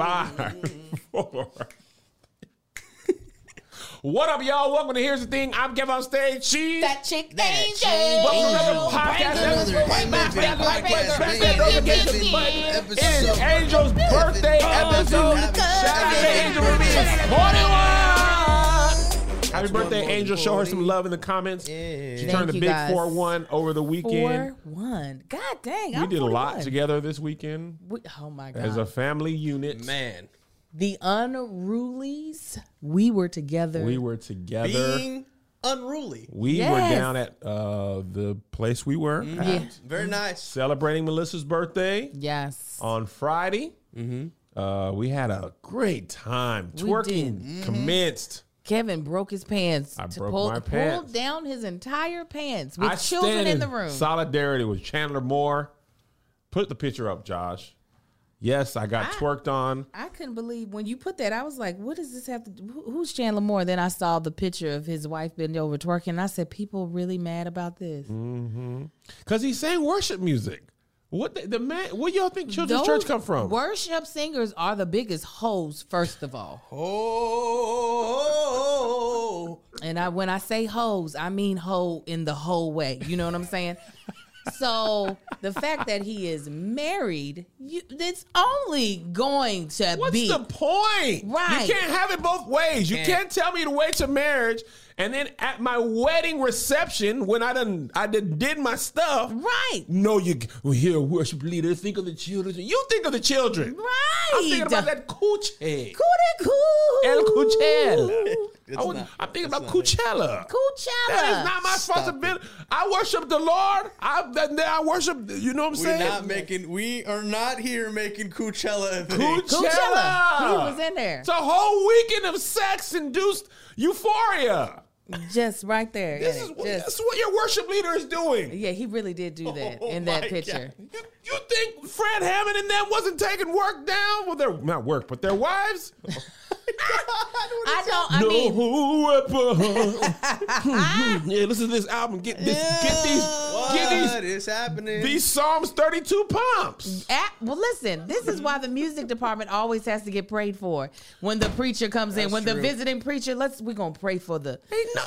Five, four. What up, y'all? Welcome to Here's the Thing. I'm KevOnStage. She's That chick That angel. chick Welcome to another Angel. podcast Another episode. Amen Smash that Family like Podcast, button, smash man. that notification Episode. button. It is Episode. Angel's birthday episode. Shout out to Angel for being 41. Happy birthday, Angel. Show her some love in the comments. She Yeah. turned a you, big guys. 4 1 over the weekend. Four one. God dang. We I'm did a lot 41. together this weekend We- oh my god. as a family unit. Man, the unrulies. We were together. We were together. being unruly. we Yes. were down at uh, the place we were at, yeah. Very nice. celebrating Melissa's birthday Yes. on Friday. Uh, we had a great time. We Twerking did. commenced. Kevin broke his pants. I to broke pull, my Pulled down his entire pants with I children in the room. Solidarity with Chandler Moore. Put the picture up, Josh. Yes, I got I- twerked on. I couldn't believe when you put that. I was like, "What does this have to? do? Who's Chandler Moore?" Then I saw the picture of his wife bending over twerking. And I said, "People really mad about this." Mm. Cause he sang worship music. What the, the man? Where y'all think Children's Those Church come from? Worship singers are the biggest hoes. First of all, Oh, and I when I say hoes, I mean hoe in the whole way. You know what I'm saying? so the fact that he is married, you, it's only going to What's be What's the point? Right. You can't have it both ways. You Can't. can't tell me to wait to marriage and then at my wedding reception when I done I done did my stuff. right. No, you well, here, worship leader. Think of the children. You think of the children. Right. I'm thinking about that coochie. Cool. El Coachella. I was, not- I'm thinking about. Coachella. Coachella. That is not my Stop responsibility. I worship the Lord. I then then I worship. You know what I'm we're saying? not making. We are not here making Coachella a thing. Coachella. Coachella. He was in there. It's a whole weekend of sex-induced euphoria. Just right there. This is what, Just- this is what your worship leader is doing. yeah, he really did do oh that Oh in that picture. God. You, you think Fred Hammond and them wasn't taking work down? Well, they're not work, but their wives. I don't. I mean, no weapon. Hmm. yeah, listen to this album. Get this. Get these. Get What these. is happening? These Psalms 32 pumps. at, well, listen. This is why the music department always has to get prayed for when the preacher comes in. That's When the visiting preacher, let's we're gonna pray for the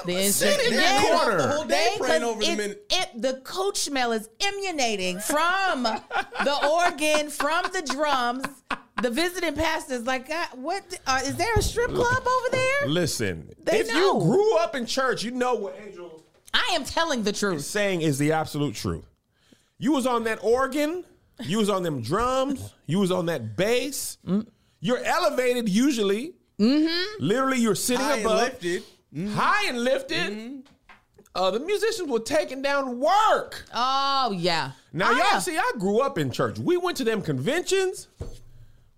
the sit in that Yeah. corner. The whole day They- praying 'cause over the it- minute. it- the coach smell is emanating from the organ, from the drums. The visiting pastor's like, God, what? Uh, is there a strip club over there? Listen, They if know. you grew up in church, you know what Angel I am telling the is truth. saying is the absolute truth. You was on that organ, you was on them drums, you was on that bass. Mm. You're elevated usually. Mm-hmm. Literally, you're sitting High and above, lifted. high and lifted. Mm-hmm. Uh, the musicians were taking down work. Oh yeah. Now, Oh, y'all yeah. see, I grew up in church. We went to them conventions.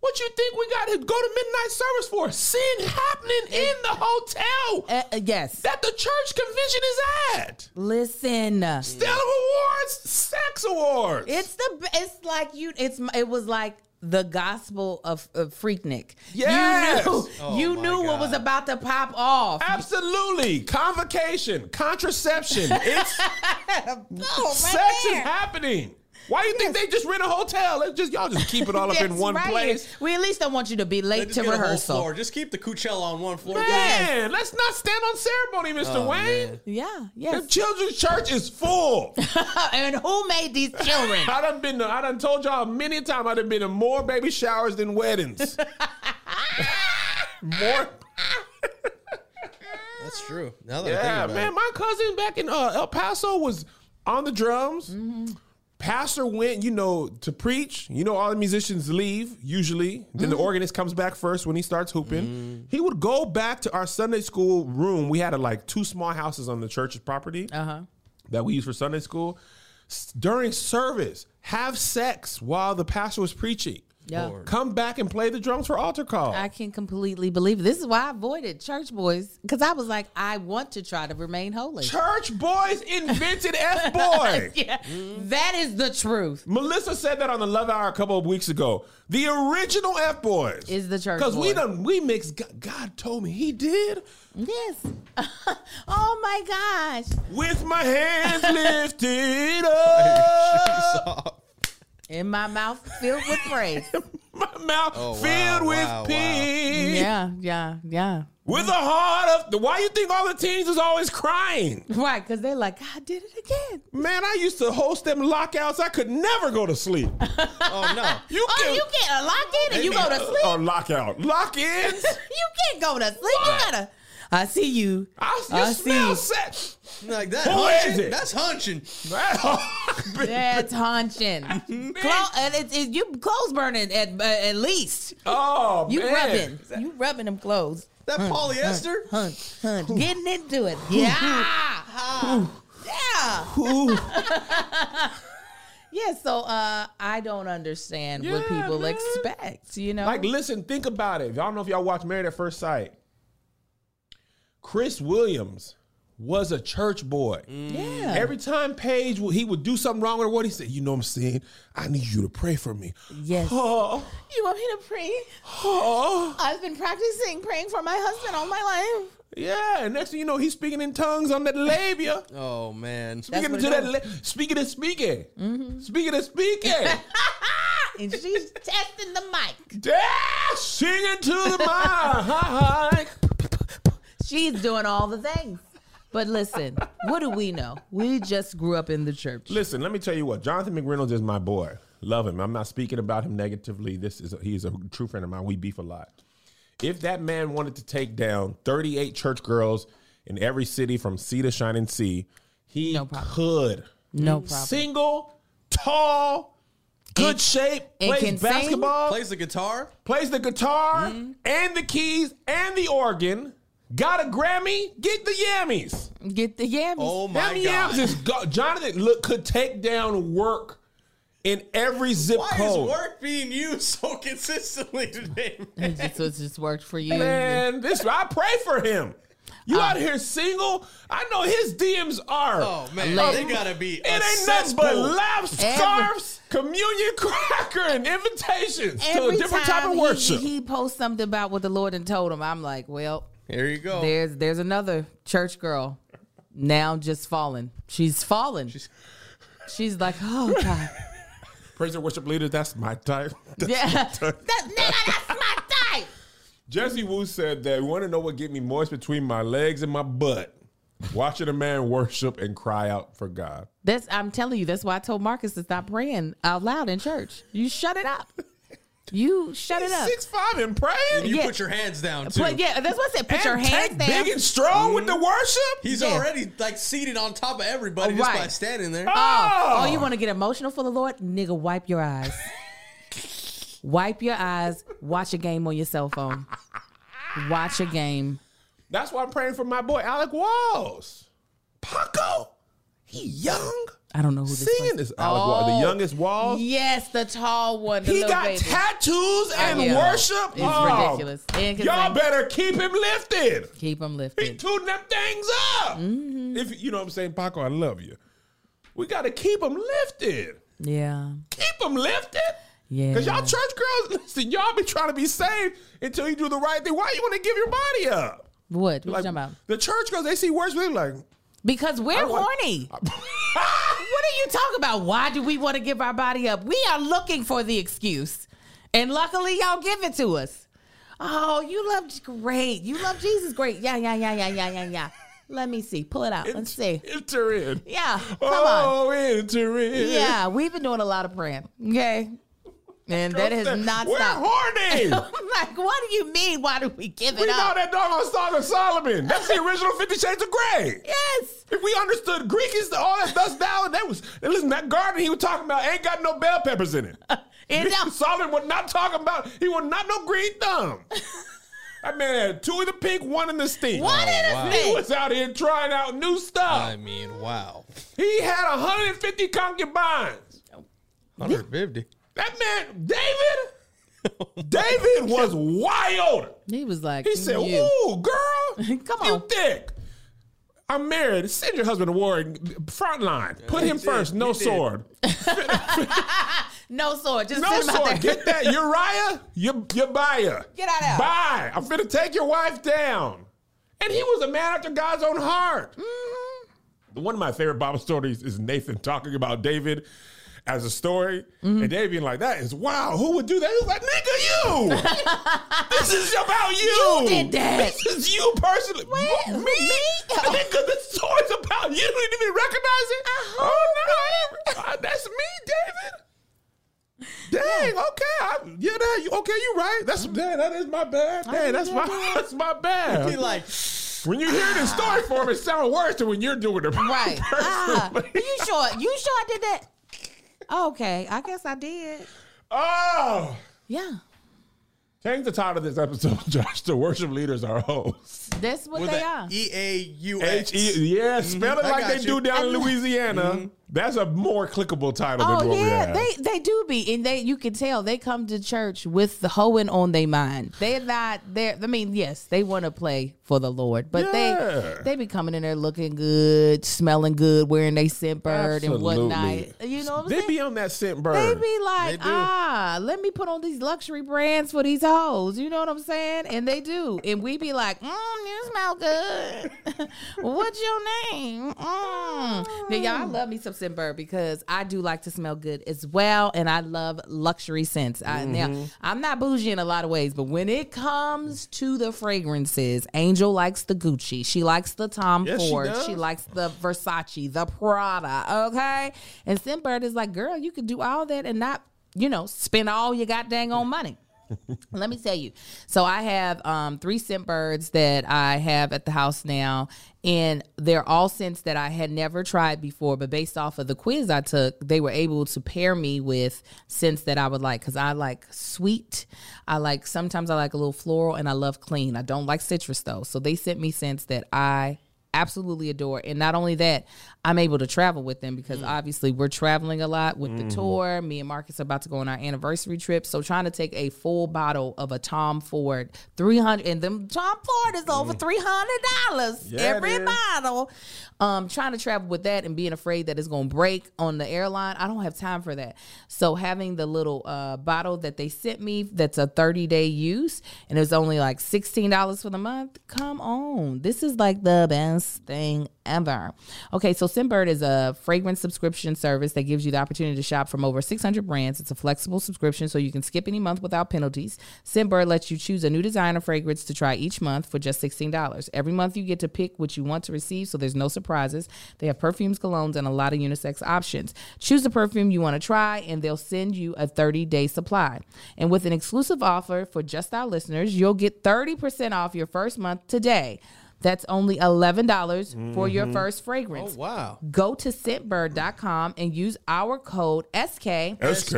What you think we got to go to midnight service for? Sin happening in the hotel Uh, uh, yes. that the church convention is at. Listen. Stellar Awards, Sex Awards. It's the it's like you it's it was like the gospel of, of Freaknik. Yes. You knew, Oh, you my knew what was about to pop off. Absolutely. Convocation, contraception. It's Oh, sex is happening. Why do you think they just rent a hotel? Let's just y'all just keep it all up in one right. place. We at least don't want you to be late to get a whole rehearsal. floor. Just keep the Coachella on one floor. Man, let's not stand on ceremony, Mr. Oh, Wayne. man. Yeah, The children's church is full. and who made these children? I done been to, I done told y'all many times. time I done been to more baby showers than weddings. more That's true. Now that I Yeah, think about man. it. My cousin back in uh, El Paso was on the drums. Pastor went, you know, to preach. You know, all the musicians leave usually. Then the organist comes back first when he starts whooping. He would go back to our Sunday school room. We had a, like two small houses on the church's property Uh huh. that we used for Sunday school. S- During service, have sex while the pastor was preaching. Yeah. Lord. Come back and play the drums for altar call. I can completely believe it. This is why I avoided church boys because I was like, I want to try to remain holy. Church boys invented F boy. Yeah, that is the truth. Melissa said that on the Love Hour a couple of weeks ago. The original F boys Is the church because we boy. done we mixed. God, God told me He did Yes. oh my gosh. with my hands lifted up. Stop. In my mouth filled with praise. My mouth Oh, wow, filled with wow, wow. peace. yeah, yeah, yeah. With a heart of. Why you think all the teens is always crying? Right, because they're like, I did it again. Man, I used to host them lockouts. I could never go to sleep. Oh no. You Oh, can. you can't lock in and you go to sleep. Oh, lockout. Lock ins. you can't go to sleep. You gotta. I see you. I, you I smell see. set. Like that. Who hunching? is it? That's hunching. That's hunching. Clo- and it's, it's, you clothes burning at uh, at least. oh, You man. rubbing. You rubbing them clothes. That polyester. Hunt, hunt, getting into it. Yeah. yeah. yeah, so uh I don't understand what people man. expect, you know? Like, listen, think about it. I don't know if y'all watch Married at First Sight. Chris Williams was a church boy. Mm. yeah. Every time Paige would- he would do something wrong with her, what he said, you know what I'm saying? I need you to pray for me. yes. Oh, You want me to pray? oh. I've been practicing praying for my husband all my life. Yeah, and next thing you know, he's speaking in tongues on that labia. Oh man. Speaking what to it that, is. la- speaking and speaking, mm-hmm. speaking and speaking. And she's testing the mic. Dash, singing to the mic. She's doing all the things. But listen, what do we know? We just grew up in the church. Listen, let me tell you what. Jonathan McReynolds is my boy. Love him. I'm not speaking about him negatively. This is a, he's a true friend of mine. We beef a lot. If that man wanted to take down 38 church girls in every city from sea to shining sea, he No could. No problem. Single, tall, good And- shape, and plays can sing. basketball, Plays the guitar. plays the guitar Mm-hmm. and the keys and the organ. Got a Grammy? Get the yammies. Get the yammies. Oh my Them god. yams is go- Jonathan look could take down work in every zip Why code. is work being used so consistently today, man? It just, it just worked for you. Man, this I pray for him. You uh, out here single? I know his DMs are. Oh man, Late. they gotta be. It ain't nothing but laughs, Every- scarves, communion cracker, and invitations to a different time type of he- worship. He, posts something about what the Lord and told him. I'm like, well, Here you go. there's there's another church girl now just fallen. She's fallen. She's, like, oh God. Praise and worship leader, that's my type. That's yeah. my That, type. nigga, that's my type. Jessie Woo said that want to know what get me moist between my legs and my butt. Watching a man worship and cry out for God. That's I'm telling you, that's why I told Marcus to stop praying out loud in church. You shut it up. You shut it up. Six five and praying. you yeah. put your hands down too. Put, yeah, that's what I said. Put your hands down. big and strong with the mm-hmm. worship. He's Yeah. already like seated on top of everybody Oh, just right. by standing there. Oh, Oh. oh, you want to get emotional for the Lord? Nigga, wipe your eyes. wipe your eyes. Watch a game on your cell phone. Watch a game. That's why I'm praying for my boy Alec Walls. Paco, he young. I don't know who this Singing this Alec Walls, the Oh. youngest Walls. Yes, the tall one. The He got baby. tattoos and Yeah. worship. It's Oh, ridiculous. And Y'all sing. better keep him lifted. Keep them He lifted. tooting them things up. Mm-hmm. If you know what I'm saying, Paco, I love you. We got to keep them lifted. Yeah. Keep them lifted. Yeah. Cause y'all church girls, listen, y'all be trying to be saved until you do the right thing. Why you want to give your body up? What? What Like you talking about? the church girls, they see worse. They're like, Because we're want- horny. what are you talking about? Why do we want to give our body up? We are looking for the excuse. And luckily y'all give it to us. Oh, you love great. You love Jesus great. Yeah, yeah, yeah, yeah, yeah, yeah, yeah. Let me see. Pull it out. Let's see. enter in. Yeah. Come on. oh, enter in. Yeah, we've been doing a lot of praying. Okay. And that has not We're stopped. horny. I'm like, what do you mean? Why do we give we it know up? that doggone Song of Solomon. That's the original Fifty Shades of Grey. Yes. If we understood Greek is the all that dust down, that was listen, that garden he was talking about ain't got no bell peppers in it. It don't- Solomon was not talking about he was not no green thumb. that man had two in the pink, one in the stink. What in oh, wow. a He was out here trying out new stuff. I mean, wow. he had 150 concubines. 150. That man, David, David was wild. He was like, He said, you. "Ooh, girl, Come on, you on. thick. I'm married. Send your husband to war. Front line. Put he him did. first. No He sword. No sword. Just No sit him out sword. there. Get that Uriah. You you buyer. Get out of there. Bye. I'm finna take your wife down. And he was a man after God's own heart. Mm-hmm. One of my favorite Bible stories is Nathan talking about David as a story, Mm-hmm. and they being like, "That is wow. Who would do that?" He was like, "Nigga, you. this is about you. You did that. This is you personally. Wait, me, me? Nigga, the story's about you. You didn't even recognize it. I oh no, uh, that's me, David." Dang, okay, I, yeah, that you okay? You right? That's dang, that is my bad. Dang, that's my that's my bad. He like, When you hear the story form, it sounds worse than when you're doing it. Right. Ah, you sure? You sure I did that? Oh, okay, I guess I did. Oh, Yeah, change the title of this episode, Josh. The worship leaders are hosts. that's what with they are. E A U H X. E, yeah, spell it mm-hmm. I like got they you. do down in I- Louisiana. Mm-hmm. That's a more clickable title than Oh what we yeah, have. they they do be, and they you can tell they come to church with the hoeing on their mind. They're not there. I mean, yes, they want to play for the Lord, but Yeah. they they be coming in there looking good, smelling good, wearing they Scentbird and whatnot. You know what I'm they saying? be on that Scentbird. They be like, They ah, let me put on these luxury brands for these hoes. You know what I'm saying? And they do. And we be like, mm, you smell good. What's your name? Mm. Now, y'all, love me some Scentbird because I do like to smell good as well. And I love luxury scents. I, now, Mm-hmm. I'm not bougie in a lot of ways, but when it comes to the fragrances, Angel likes the Gucci. She likes the Tom Yes, Ford. does. She likes the Versace, the Prada, okay? And Scentbird is like, girl, you could do all that and not, you know, spend all your goddamn on money. Let me tell you. So I have um, three Scentbirds that I have at the house now, and they're all scents that I had never tried before. But based off of the quiz I took, they were able to pair me with scents that I would like because I like sweet. I like sometimes I like a little floral, and I love clean. I don't like citrus though. So they sent me scents that I absolutely adore. And not only that, I'm able to travel with them because obviously we're traveling a lot with the tour. Me and Marcus are about to go on our anniversary trip. So trying to take a full bottle of a Tom Ford 300 and them Tom Ford is over $300 Yeah, every bottle. Um trying to travel with that and being afraid that it's going to break on the airline. I don't have time for that. So having the little uh bottle that they sent me that's a 30-day use and it was only like $16 for the month. Come on. This is like the best thing ever. Okay, so Scentbird is a fragrance subscription service that gives you the opportunity to shop from over 600 brands. It's a flexible subscription so you can skip any month without penalties. Scentbird lets you choose a new design or fragrance to try each month for just $16. Every month you get to pick what you want to receive, so there's no surprises. They have perfumes, colognes, and a lot of unisex options. Choose the perfume you want to try, and they'll send you a 30 day supply. And with an exclusive offer for just our listeners, you'll get 30% off your first month today. That's only $11 for your mm-hmm. first fragrance. Oh wow. Go to scentbird.com and use our code SK SK.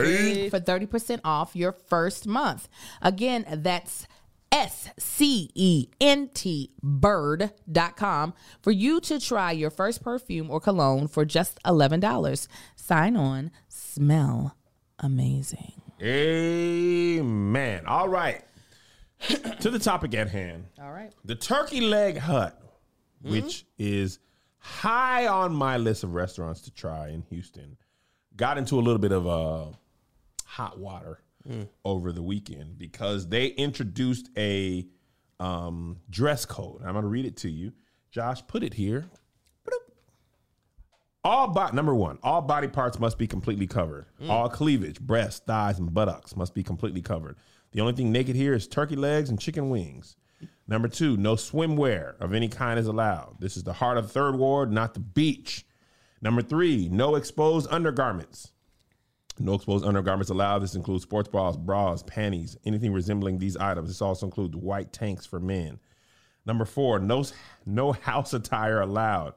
for 30% off your first month. Again, that's S C E N T bird.com for you to try your first perfume or cologne for just $11. Sign on, smell amazing. Amen. All right. to the topic at hand. All right. The Turkey Leg Hut, Hmm? which is high on my list of restaurants to try in Houston, got into a little bit of uh, hot water over the weekend because they introduced a um, dress code. I'm going to read it to you. Josh, put it here. All body number one, all body parts must be completely covered. All cleavage, breasts, thighs, and buttocks must be completely covered. The only thing naked here is turkey legs and chicken wings. Number two, no swimwear of any kind is allowed. This is the heart of third ward, not the beach. Number three, no exposed undergarments. No exposed undergarments allowed. This includes sports bras, bras, panties, anything resembling these items. This also includes white tanks for men. Number four, no no house attire allowed.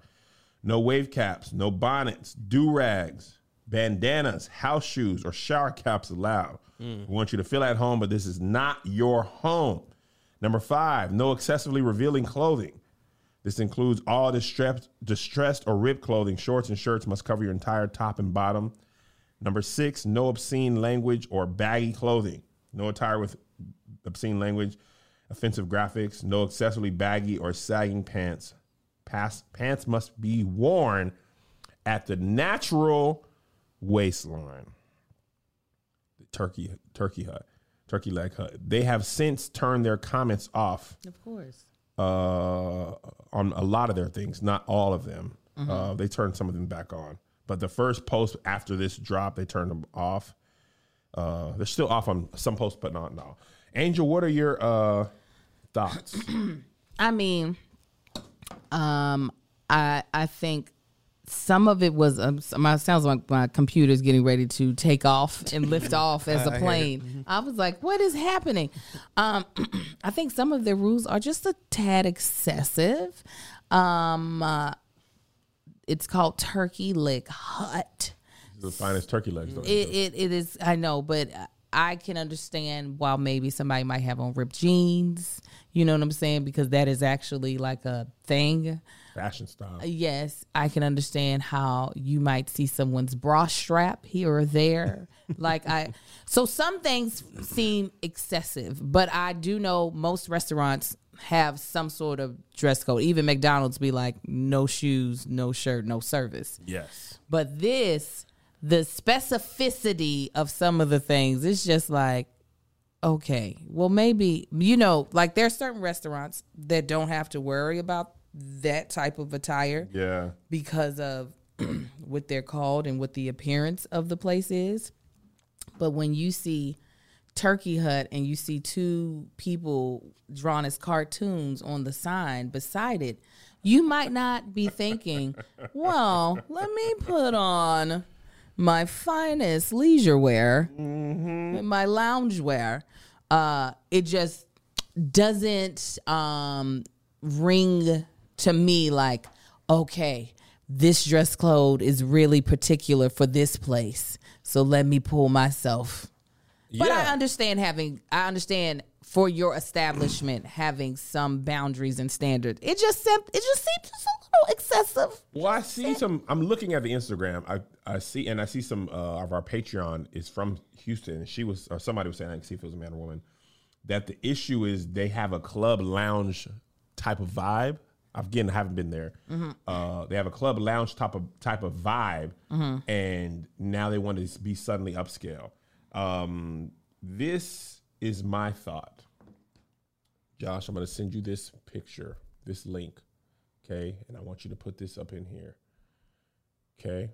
No wave caps, no bonnets, do rags, bandanas, house shoes, or shower caps allowed. Mm. We want you to feel at home, but this is not your home. Number five, no excessively revealing clothing. This includes all distressed, distressed or ripped clothing. Shorts and shirts must cover your entire top and bottom. Number six, no obscene language or baggy clothing. No attire with obscene language, offensive graphics, no excessively baggy or sagging pants. Pass, pants must be worn at the natural waistline. Turkey Turkey Hut, Turkey Leg Hut. They have since turned their comments off Of course. uh, on a lot of their things, not all of them. Uh, they turned some of them back on, but the first post after this drop, they turned them off. Uh, they're still off on some posts, but not now. Angel, what are your uh, thoughts? I mean, um, I I think some of it was um, my sounds like my computer's getting ready to take off and lift off as a plane. I was like, what is happening? Um, I think some of the rules are just a tad excessive. Um, uh, it's called Turkey Leg Hut. the finest turkey legs. Though. It, it it is. I know, but I can understand while maybe somebody might have on ripped jeans. You know what I'm saying? Because that is actually like a thing. Fashion style. Yes, I can understand how you might see someone's bra strap here or there. like I, so some things seem excessive, but I do know most restaurants have some sort of dress code. Even McDonald's be like, no shoes, no shirt, no service. Yes. But this, the specificity of some of the things, it's just like, okay, well, maybe, you know, like there's certain restaurants that don't have to worry about that type of attire Yeah. because of what they're called and what the appearance of the place is. But when you see Turkey Hut and you see two people drawn as cartoons on the sign beside it, you might not be thinking, well, let me put on my finest leisure wear, my lounge wear. Uh, it just doesn't um, ring to me like, okay, this dress code is really particular for this place. So let me pull myself. But I understand having, I understand for your establishment having some boundaries and standards. It just sim- it just seems just a little excessive. Well, I see some. I'm looking at the Instagram. I, I see and I see some uh, of our Patreon is from Houston. She was or somebody was saying I can see if it was a man or woman. That the issue is they have a club lounge type of vibe. Again, I haven't been there. Uh, they have a club lounge type of type of vibe, and now they want to be suddenly upscale. Um, this is my thought. Josh, I'm going to send you this picture, this link. Okay. And I want you to put this up in here. Okay.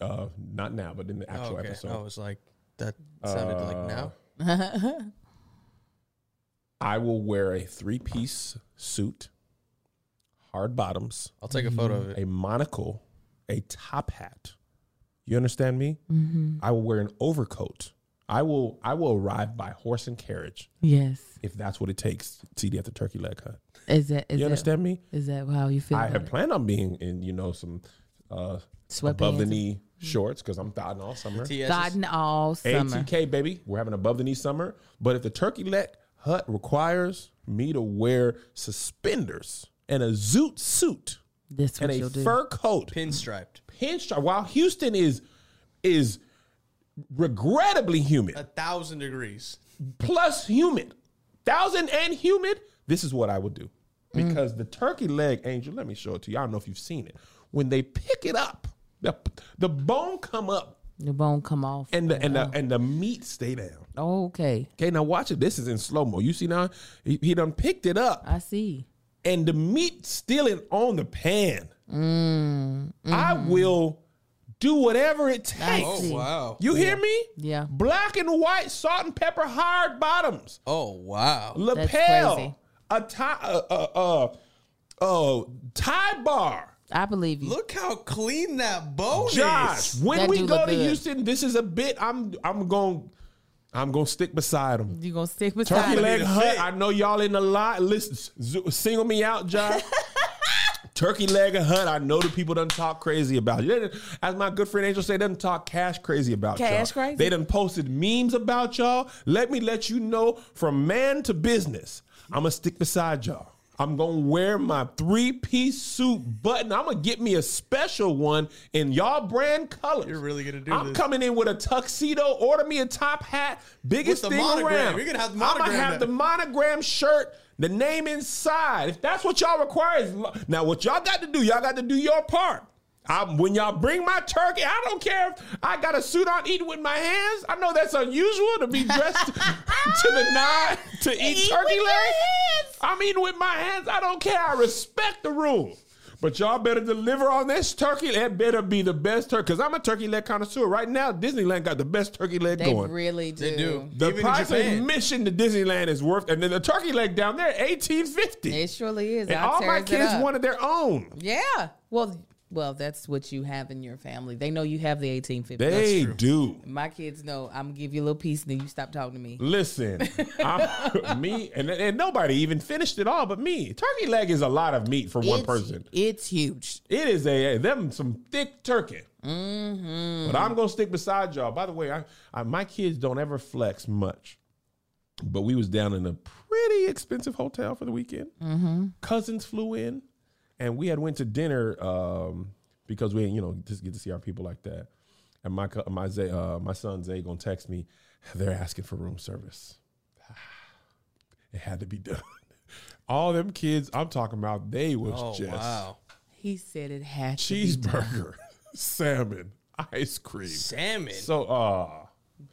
Uh, not now, but in the Oh, actual okay. episode. I was like, that sounded like now. I will wear a three piece suit, hard bottoms, I'll take a photo of it. a monocle, a top hat. You understand me? Mm-hmm. I will wear an overcoat. I will I will arrive by horse and carriage Yes. if that's what it takes to eat at the turkey leg hut. Is that is that, You that, understand me? Is that how you feel? I about have it? planned on being in, you know, some uh, Sweatpants above the knee shorts because I'm thotting all summer. TS's. Gotten all summer. ATK baby, we're having above the knee summer. But if the turkey leg hut requires me to wear suspenders and a zoot suit This and a you'll do. fur coat, pinstriped. pinstripe, while Houston is is regrettably humid, A thousand degrees. plus humid, thousand and humid, this is what I would do. Because the turkey leg, Angel, let me show it to you. I don't know if you've seen it. When they pick it up, the, the bone come up the bone come off. and the and the and the meat stay down. okay, Okay, now watch it. This is in slow mo. You see now, he, he done picked it up, I see. And the meat still in on the pan. I will do whatever it takes. Oh wow. You hear me? Yeah. Black and white, salt and pepper, hard bottoms, Oh wow. lapel, a tie, uh, uh, uh, uh, tie bar. I believe you. Look how clean that bone Josh, is. when That we go to good. Houston, this is a bit. I'm I'm going. I'm gonna stick beside him. You gonna stick with Turkey that? leg need hut. I know y'all in the lot. Listen, single me out, Josh. Turkey leg hut. I know the people done talk crazy about you. As my good friend Angel said, doesn't talk cash crazy about Cash y'all. crazy? They done posted memes about y'all. Let me let you know from man to business. I'm gonna stick beside y'all. I'm gonna wear my three piece suit button. I'm gonna get me a special one in y'all brand colors. You're really gonna do I'm this. coming in with a tuxedo. Order me a top hat, biggest thing monogram. around. You're gonna have the I'm gonna have the monogram shirt, the name inside. If that's what y'all require, is now what y'all got to do, y'all got to do your part. I, when y'all bring my turkey, I don't care if I got a suit on eating with my hands. I know that's unusual to be dressed to the nine to eat, Eat turkey with your leg. hands. I'm eating with my hands. I don't care. I respect the rule. But y'all better deliver on this turkey. That better be the best turkey. Because I'm a turkey leg connoisseur. Right now, Disneyland got the best turkey leg They going. really do. They do. the Even price of admission to Disneyland is worth, and then the turkey leg down there, eighteen fifty. It surely is. And I'll all my kids wanted their own. Yeah. Well, well, that's what you have in your family. They know you have the eighteen fifty. They do. My kids know. I'm gonna give you a little piece, and then you stop talking to me. Listen, I'm, me and, and nobody even finished it all, but me. Turkey leg is a lot of meat for one It's- person. It's huge. It is a them some thick turkey. Mm-hmm. But I'm gonna stick beside y'all. By the way, I, I my kids don't ever flex much, but we was down in a pretty expensive hotel for the weekend. Mm-hmm. Cousins flew in, and we had went to dinner um, because we you know just get to see our people like that. And my my Zay, uh, my son Zay gonna text me. They're asking for room service. It had to be done. All them kids I'm talking about, they was Oh just wow, He said it had to be cheeseburger, salmon, ice cream. salmon. So, uh,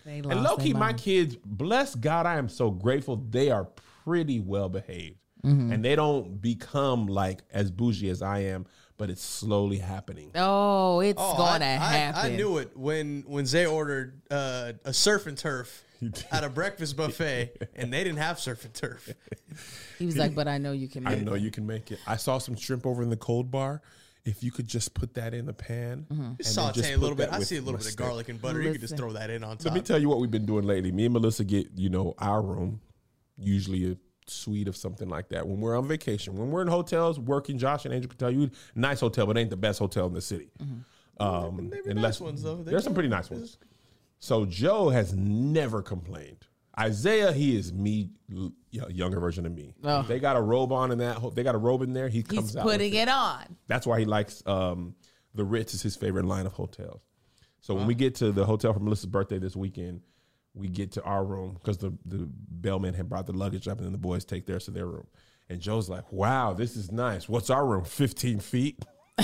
They and lost low key, my mind. kids, bless God, I am so grateful. They are pretty well behaved, Mm-hmm. and they don't become like as bougie as I am. But it's slowly happening. Oh, it's Oh, gonna I, I- happen. I, knew it when when Zay ordered uh, a surf and turf at a breakfast buffet, and they didn't have surf and turf. He was like, "But I know you can make it I make know you can make it. I saw some shrimp over in the cold bar. If you could just put that in the pan, Mm-hmm. and Saute just a little bit. I see a little bit of garlic and butter. You could just throw that in on top. Let me tell you what we've been doing lately. Me and Melissa get, you know, our room, usually a suite of something like that. When we're on vacation, when we're in hotels, working, Josh and Angel can tell you, nice hotel, but ain't the best hotel in the city. Um, They be unless- nice ones though. They There's some pretty nice ones. So Joe has never complained. Isaiah, he is me, younger version of me. Oh. They got a robe on in that. They got a robe in there. He comes He's out. putting it on. that's why he likes um, the Ritz is his favorite line of hotels. So when we get to the hotel for Melissa's birthday this weekend, we get to our room because the the bellman had brought the luggage up, and then the boys take theirs to their room. And Joe's like, "Wow, this is nice. What's our room? Fifteen feet."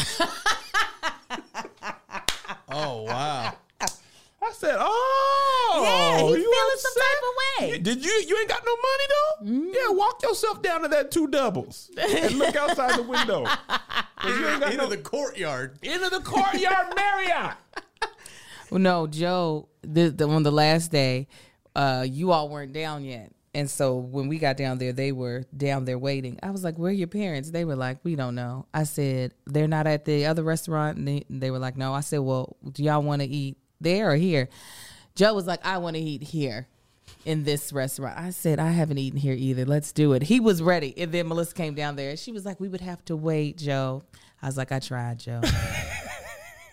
Oh wow. I said, "Oh, Yeah, he's you feeling some type of way. You- Did you? You ain't got no money though? Mm-hmm. Yeah, walk yourself down to that two doubles and look outside the window. you ain't got Into no the courtyard. into the courtyard Marriott. Well, no, Joe, the, the on the last day, uh, you all weren't down yet. And so when we got down there, they were down there waiting. I was like, "Where are your parents?" They were like, "We don't know." I said, "They're not at the other restaurant." And they, they were like, "No." I said, "Well, do y'all want to eat there or here?" Joe was like, "I want to eat here." In this restaurant, I said I haven't eaten here either. Let's do it. He was ready, and then Melissa came down there. She was like, "We would have to wait, Joe." I was like, "I tried, Joe."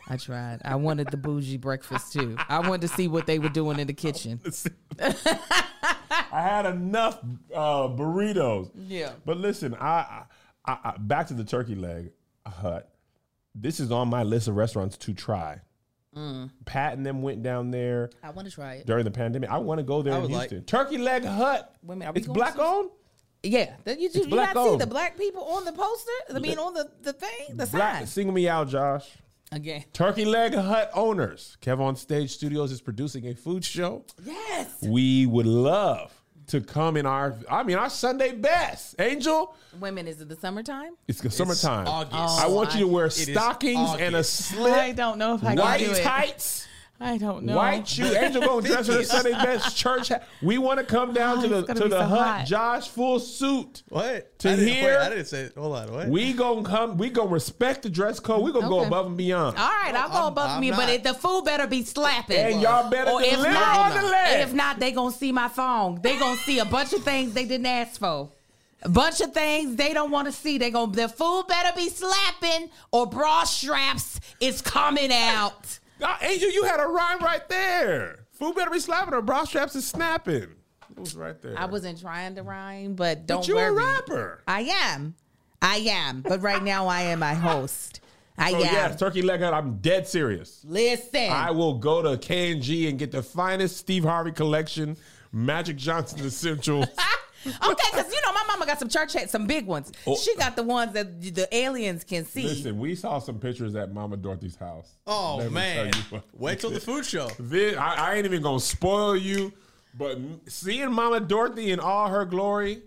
I tried. I wanted the bougie breakfast too. I wanted to see what they were doing in the kitchen. I had enough uh, burritos. Yeah. But listen, I, I, I back to the turkey leg hut. This is on my list of restaurants to try. Mm. Pat and them went down there I want to try it. during the pandemic. I want to go there I in would like- Houston. turkey leg hut. Women, are we It's black to- owned. Yeah, you, you, you not see the black people on the poster. I mean, on the the thing, the Black. sign. Single me out, Josh. Again, Turkey Leg Hut owners. Kev on Stage Studios is producing a food show. yes. We would love to come in our, I mean, our Sunday best. Angel, Women, is it the summertime? it's the summertime. August. I want you to wear stockings and a August. slip. I don't know if I white can do it. tights, I don't know. white shoe. Angel going to dress her Sunday best church. hat. We want to come down Oh, to the it's gonna to be the so hut. hot. Josh, full suit. What? To I didn't, hear- wait, I didn't say. Hold on. What? We gonna come. We gonna respect the dress code. We gonna go Okay. above and beyond. All right, I'll go I'm- above I'm me, but it, the food better be slapping. And y'all better Or if deliver not- on the leg. If not, they gonna see my phone. They gonna see a bunch of things they didn't ask for. A bunch of things they don't want to see. They gonna the food better be slapping or bra straps is coming out. Ah, Angel, you had a rhyme right there. Food better be slapping or bra straps is snapping. It was right there. I wasn't trying to rhyme, but don't But you're worry. a rapper. I am. I am. But right now I am my host. I So am. yes, turkey leg hut. I'm dead serious. Listen. I will go to K and G and get the finest Steve Harvey collection, Magic Johnson Essentials. okay, because you know my mama got some church hats, some big ones. Oh. She got the ones that the aliens can see. Listen, we saw some pictures at Mama Dorothy's house. oh Let man. tell you what. Wait till the food show. This- I, I ain't even gonna spoil you, but seeing Mama Dorothy in all her glory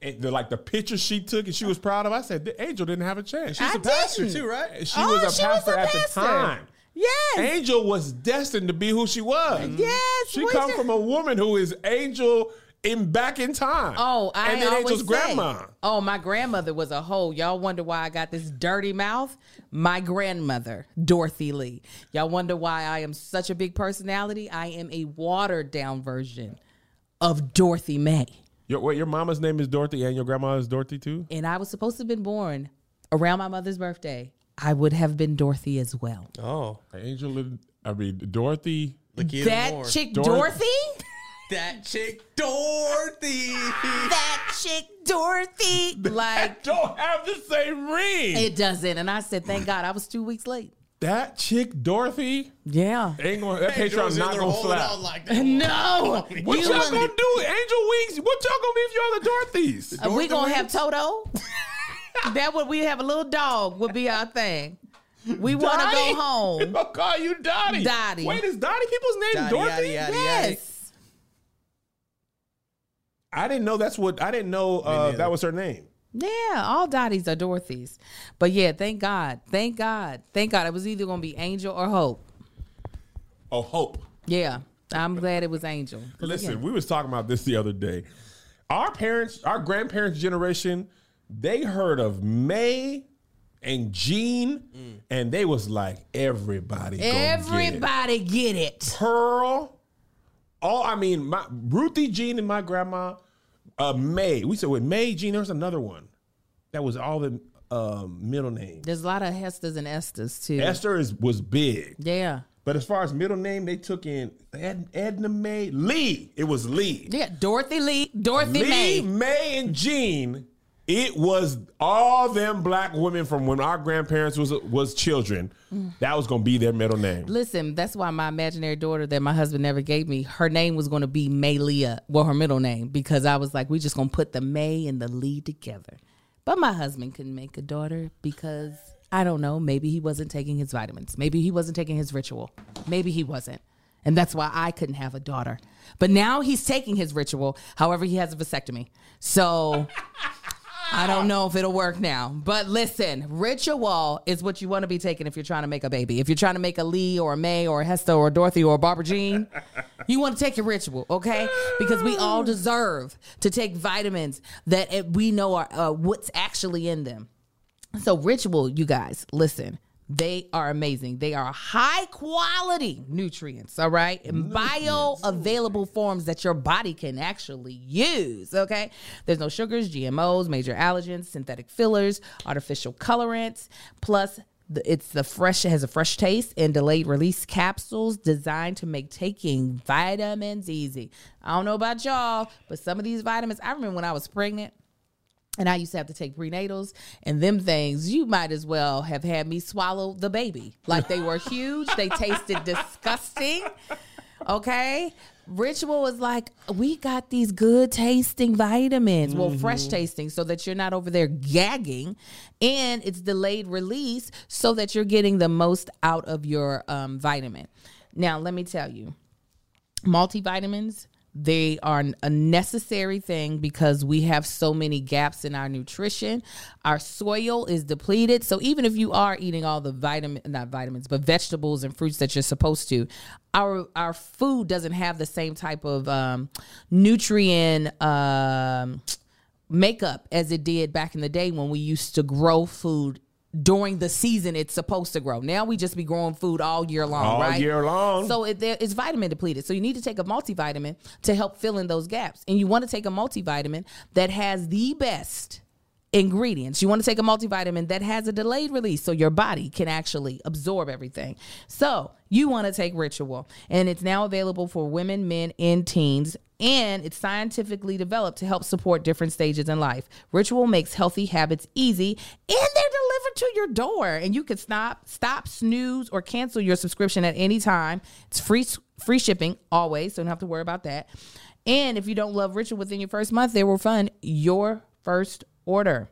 and the, like the picture she took and she was proud of. I said, the Angel didn't have a chance. She's I a pastor didn't. too, right? She Oh, was a she was pastor a at pastor. the time. Yes. Angel was destined to be who she was. Yes, She come ju- from a woman who is Angel in back in time. Oh, I and then always Angel's say, grandma. Oh, my grandmother was a hoe. Y'all wonder why I got this dirty mouth? My grandmother, Dorothy Lee. Y'all wonder why I am such a big personality? I am a watered down version of Dorothy May. Your, wait, your mama's name is Dorothy and your grandma is Dorothy too? And I was supposed to have been born around my mother's birthday. I would have been Dorothy as well. Oh, Angel, I mean, Dorothy. look that more. chick Dor- Dorothy? That chick Dorothy. that chick Dorothy. Like Don't have the same ring. it doesn't. And I said, thank God I was two weeks late. that chick, Dorothy, Yeah. ain't gonna, that Angel Patreon was in not gonna holding slap. like that. No. What You y'all want- gonna do? Angel Wings? What y'all gonna be if you're the Dorothys? Uh, we gonna have wings? Toto. that would we have a little dog would be our thing. We want to go home. I'll call you Dottie. Dottie. Wait, is Dottie people's name Dottie, Dorothy? yaddy, yaddy, yaddy. Yes. I didn't know that's what I didn't know uh, that was her name. Yeah, all Dotties are Dorothy's. But yeah, thank God. Thank God. Thank God. It was either gonna be Angel or Hope. Oh, Hope. Yeah. I'm glad it was Angel. Listen, again, we was talking about this the other day. Our parents, our grandparents' generation, they heard of May and Jean, and they was like, everybody, gonna get it. everybody get it. Pearl. All I mean, my Ruthie Jean and my grandma, uh, May. We said with May Jean. there's another one that was all the um, middle names. There's a lot of Hesters and Esthers too. Esther is was big, Yeah. but as far as middle name, they took in Ed, Edna May Lee. It was Lee. Yeah. Dorothy Lee. Dorothy Lee, May. May, and Jean. It was all them black women from when our grandparents was was children. That was gonna be their middle name. Listen, that's why my imaginary daughter that my husband never gave me, her name was going to be May Leah, well, her middle name, because I was like, we just going to put the May and the Lee together. But my husband couldn't make a daughter because I don't know, maybe he wasn't taking his vitamins. Maybe he wasn't taking his ritual. Maybe he wasn't. And that's why I couldn't have a daughter. But now he's taking his ritual. However, he has a vasectomy. So I don't know if it'll work now. But listen, ritual is what you want to be taking if you're trying to make a baby. If you're trying to make a Lee or a May or a Hester or a Dorothy or a Barbara Jean, you want to take your ritual, okay? Because we all deserve to take vitamins that it, we know are uh, what's actually in them. So, ritual, you guys, listen, they are amazing. They are high quality nutrients, all right? In bioavailable forms that your body can actually use, okay? There's no sugars, GMOs, major allergens, synthetic fillers, artificial colorants, plus it's the fresh it has a fresh taste and delayed release capsules designed to make taking vitamins easy. I don't know about y'all, but some of these vitamins, I remember when I was pregnant, and I used to have to take prenatals and them things. You might as well have had me swallow the baby. Like they were huge. They tasted disgusting. Okay. Ritual was like, we got these good tasting vitamins. Well, fresh tasting so that you're not over there gagging. And it's delayed release so that you're getting the most out of your um, vitamin. Now, let me tell you multivitamins they are a necessary thing because we have so many gaps in our nutrition. Our soil is depleted. So even if you are eating all the vitamin not vitamins but vegetables and fruits that you're supposed to our our food doesn't have the same type of um, nutrient um, makeup as it did back in the day when we used to grow food during the season it's supposed to grow. Now we just be growing food all year long, All right? year long. So it, there, it's vitamin depleted. So you need to take a multivitamin to help fill in those gaps. And you want to take a multivitamin that has the best ingredients. You want to take a multivitamin that has a delayed release so your body can actually absorb everything. So you want to take Ritual, and it's now available for women, men, and teens. And it's scientifically developed to help support different stages in life. Ritual makes healthy habits easy, and they're delivered to your door. And you can stop, stop, snooze, or cancel your subscription at any time. It's free, free shipping always, so you don't have to worry about that. And if you don't love Ritual within your first month, they will fund your first order.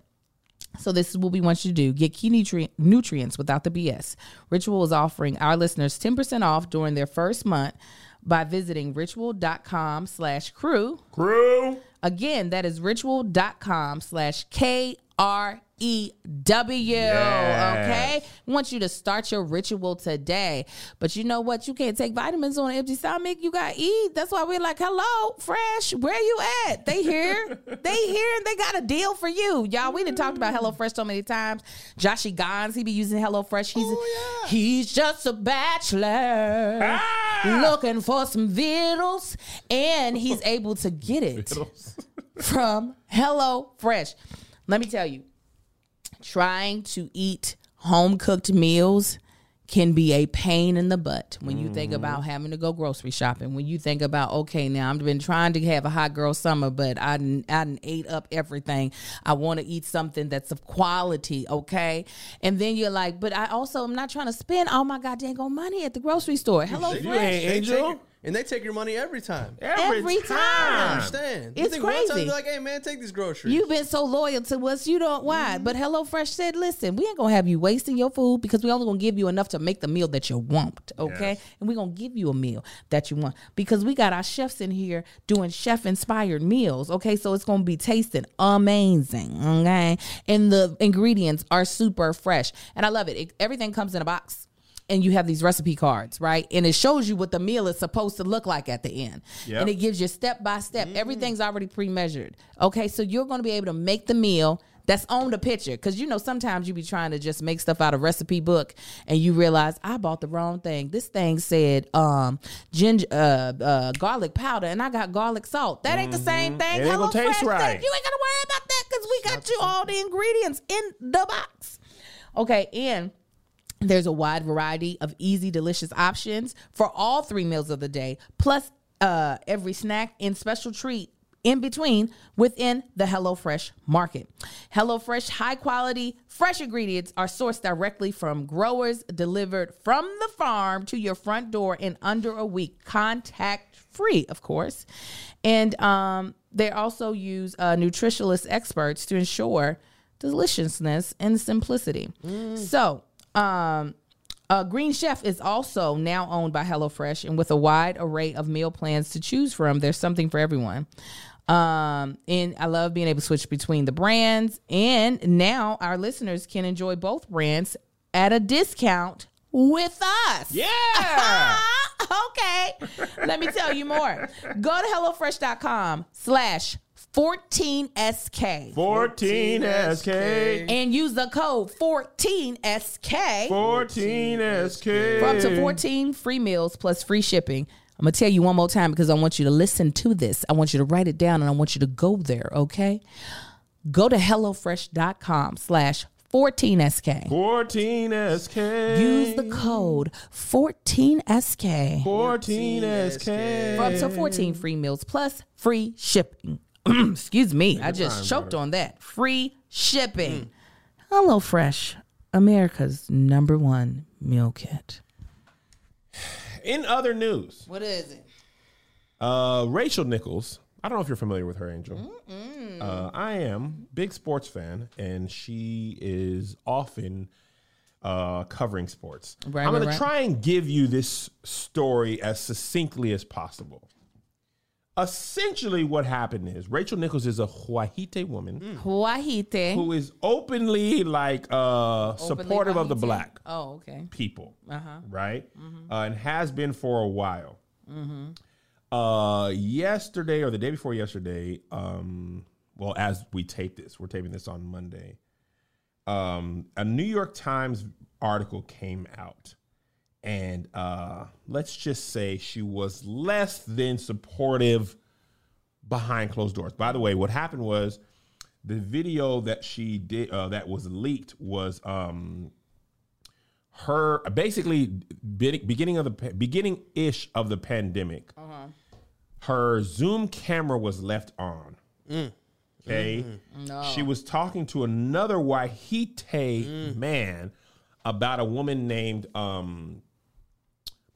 So this is what we want you to do. Get key nutri- nutrients without the BS. Ritual is offering our listeners 10% off during their first month by visiting ritual.com slash crew. Crew. Again, that is ritual.com slash K R E W. Yes. Okay. Want you to start your ritual today. But you know what? You can't take vitamins on an empty stomach. You got to eat. That's why we're like, hello, fresh. Where you at? They here. they here and they got a deal for you. Y'all, we done talked about HelloFresh so many times. Joshy Gons, he be using HelloFresh. He's, Oh, yeah. he's just a bachelor Ah! looking for some vittles. And he's able to get it from Hello Fresh. Let me tell you, trying to eat home cooked meals can be a pain in the butt when you think mm-hmm. about having to go grocery shopping. When you think about, okay, now I've been trying to have a hot girl summer, but I done, I done ate up everything. I want to eat something that's of quality, okay? And then you're like, but I also am not trying to spend all my goddamn money at the grocery store. Hello You Fresh. ain't Angel. Take- and they take your money every time. Every I time. I understand. You It's think one time crazy. they're like, hey man, take these groceries. You've been so loyal to us, you don't why. Mm-hmm. But HelloFresh said, listen, we ain't gonna have you wasting your food because we only gonna give you enough to make the meal that you want. Okay. Yes. And we're gonna give you a meal that you want. Because we got our chefs in here doing chef inspired meals. Okay. So it's gonna be tasting amazing. Okay. And the ingredients are super fresh. And I love it. it everything comes in a box and you have these recipe cards, right? And it shows you what the meal is supposed to look like at the end. Yep. And it gives you step by step. Everything's already pre measured. Okay, so you're going to be able to make the meal that's on the picture. Because you know, sometimes you be trying to just make stuff out of recipe book and you realize I bought the wrong thing. This thing said um ginger, uh, uh, garlic powder, and I got garlic salt. That ain't the same thing. It ain't gonna taste right. You ain't gonna worry about that because we got you all the ingredients in the box. Okay, and there's a wide variety of easy, delicious options for all three meals of the day, plus uh, every snack and special treat in between within the HelloFresh market. HelloFresh high quality, fresh ingredients are sourced directly from growers, delivered from the farm to your front door in under a week, contact free, of course. And um, they also use uh, nutritionalist experts to ensure deliciousness and simplicity. So, um, uh, Green Chef is also now owned by HelloFresh, and with a wide array of meal plans to choose from, there's something for everyone. Um, and I love being able to switch between the brands. And now our listeners can enjoy both brands at a discount with us. Yeah. okay. Let me tell you more. Go to HelloFresh.com slash 14SK 14 SK. and use the code 14SK 14 SK. for up to 14 free meals plus free shipping. I'm going to tell you one more time because I want you to listen to this. I want you to write it down and I want you to go there, okay? Go to HelloFresh.com slash 14SK. 14 SK. Use the code 14SK 14 SK. for up to 14 free meals plus free shipping. Excuse me, I just time, choked brother. on that. Free shipping. HelloFresh, America's number one meal kit. In other news, What is it? uh, Rachel Nichols. I don't know if you're familiar with her, Angel. Uh, I am big sports fan, and she is often uh, covering sports. Right, I'm going right. to try and give you this story as succinctly as possible. Essentially, what happened is Rachel Nichols is a Wahite woman Wahite. who is openly like uh, supportive of the Wahite? black Oh, okay. people, Uh-huh. right? Mm-hmm. Uh, and has been for a while. Uh, yesterday or the day before yesterday, um, well, as we tape this, we're taping this on Monday. Um, a New York Times article came out, and uh, let's just say she was less than supportive behind closed doors. By the way, what happened was the video that she did uh, that was leaked was um, her basically beginning of the beginning ish of the pandemic. Her Zoom camera was left on. Okay, she was talking to another Wahite man about a woman named um,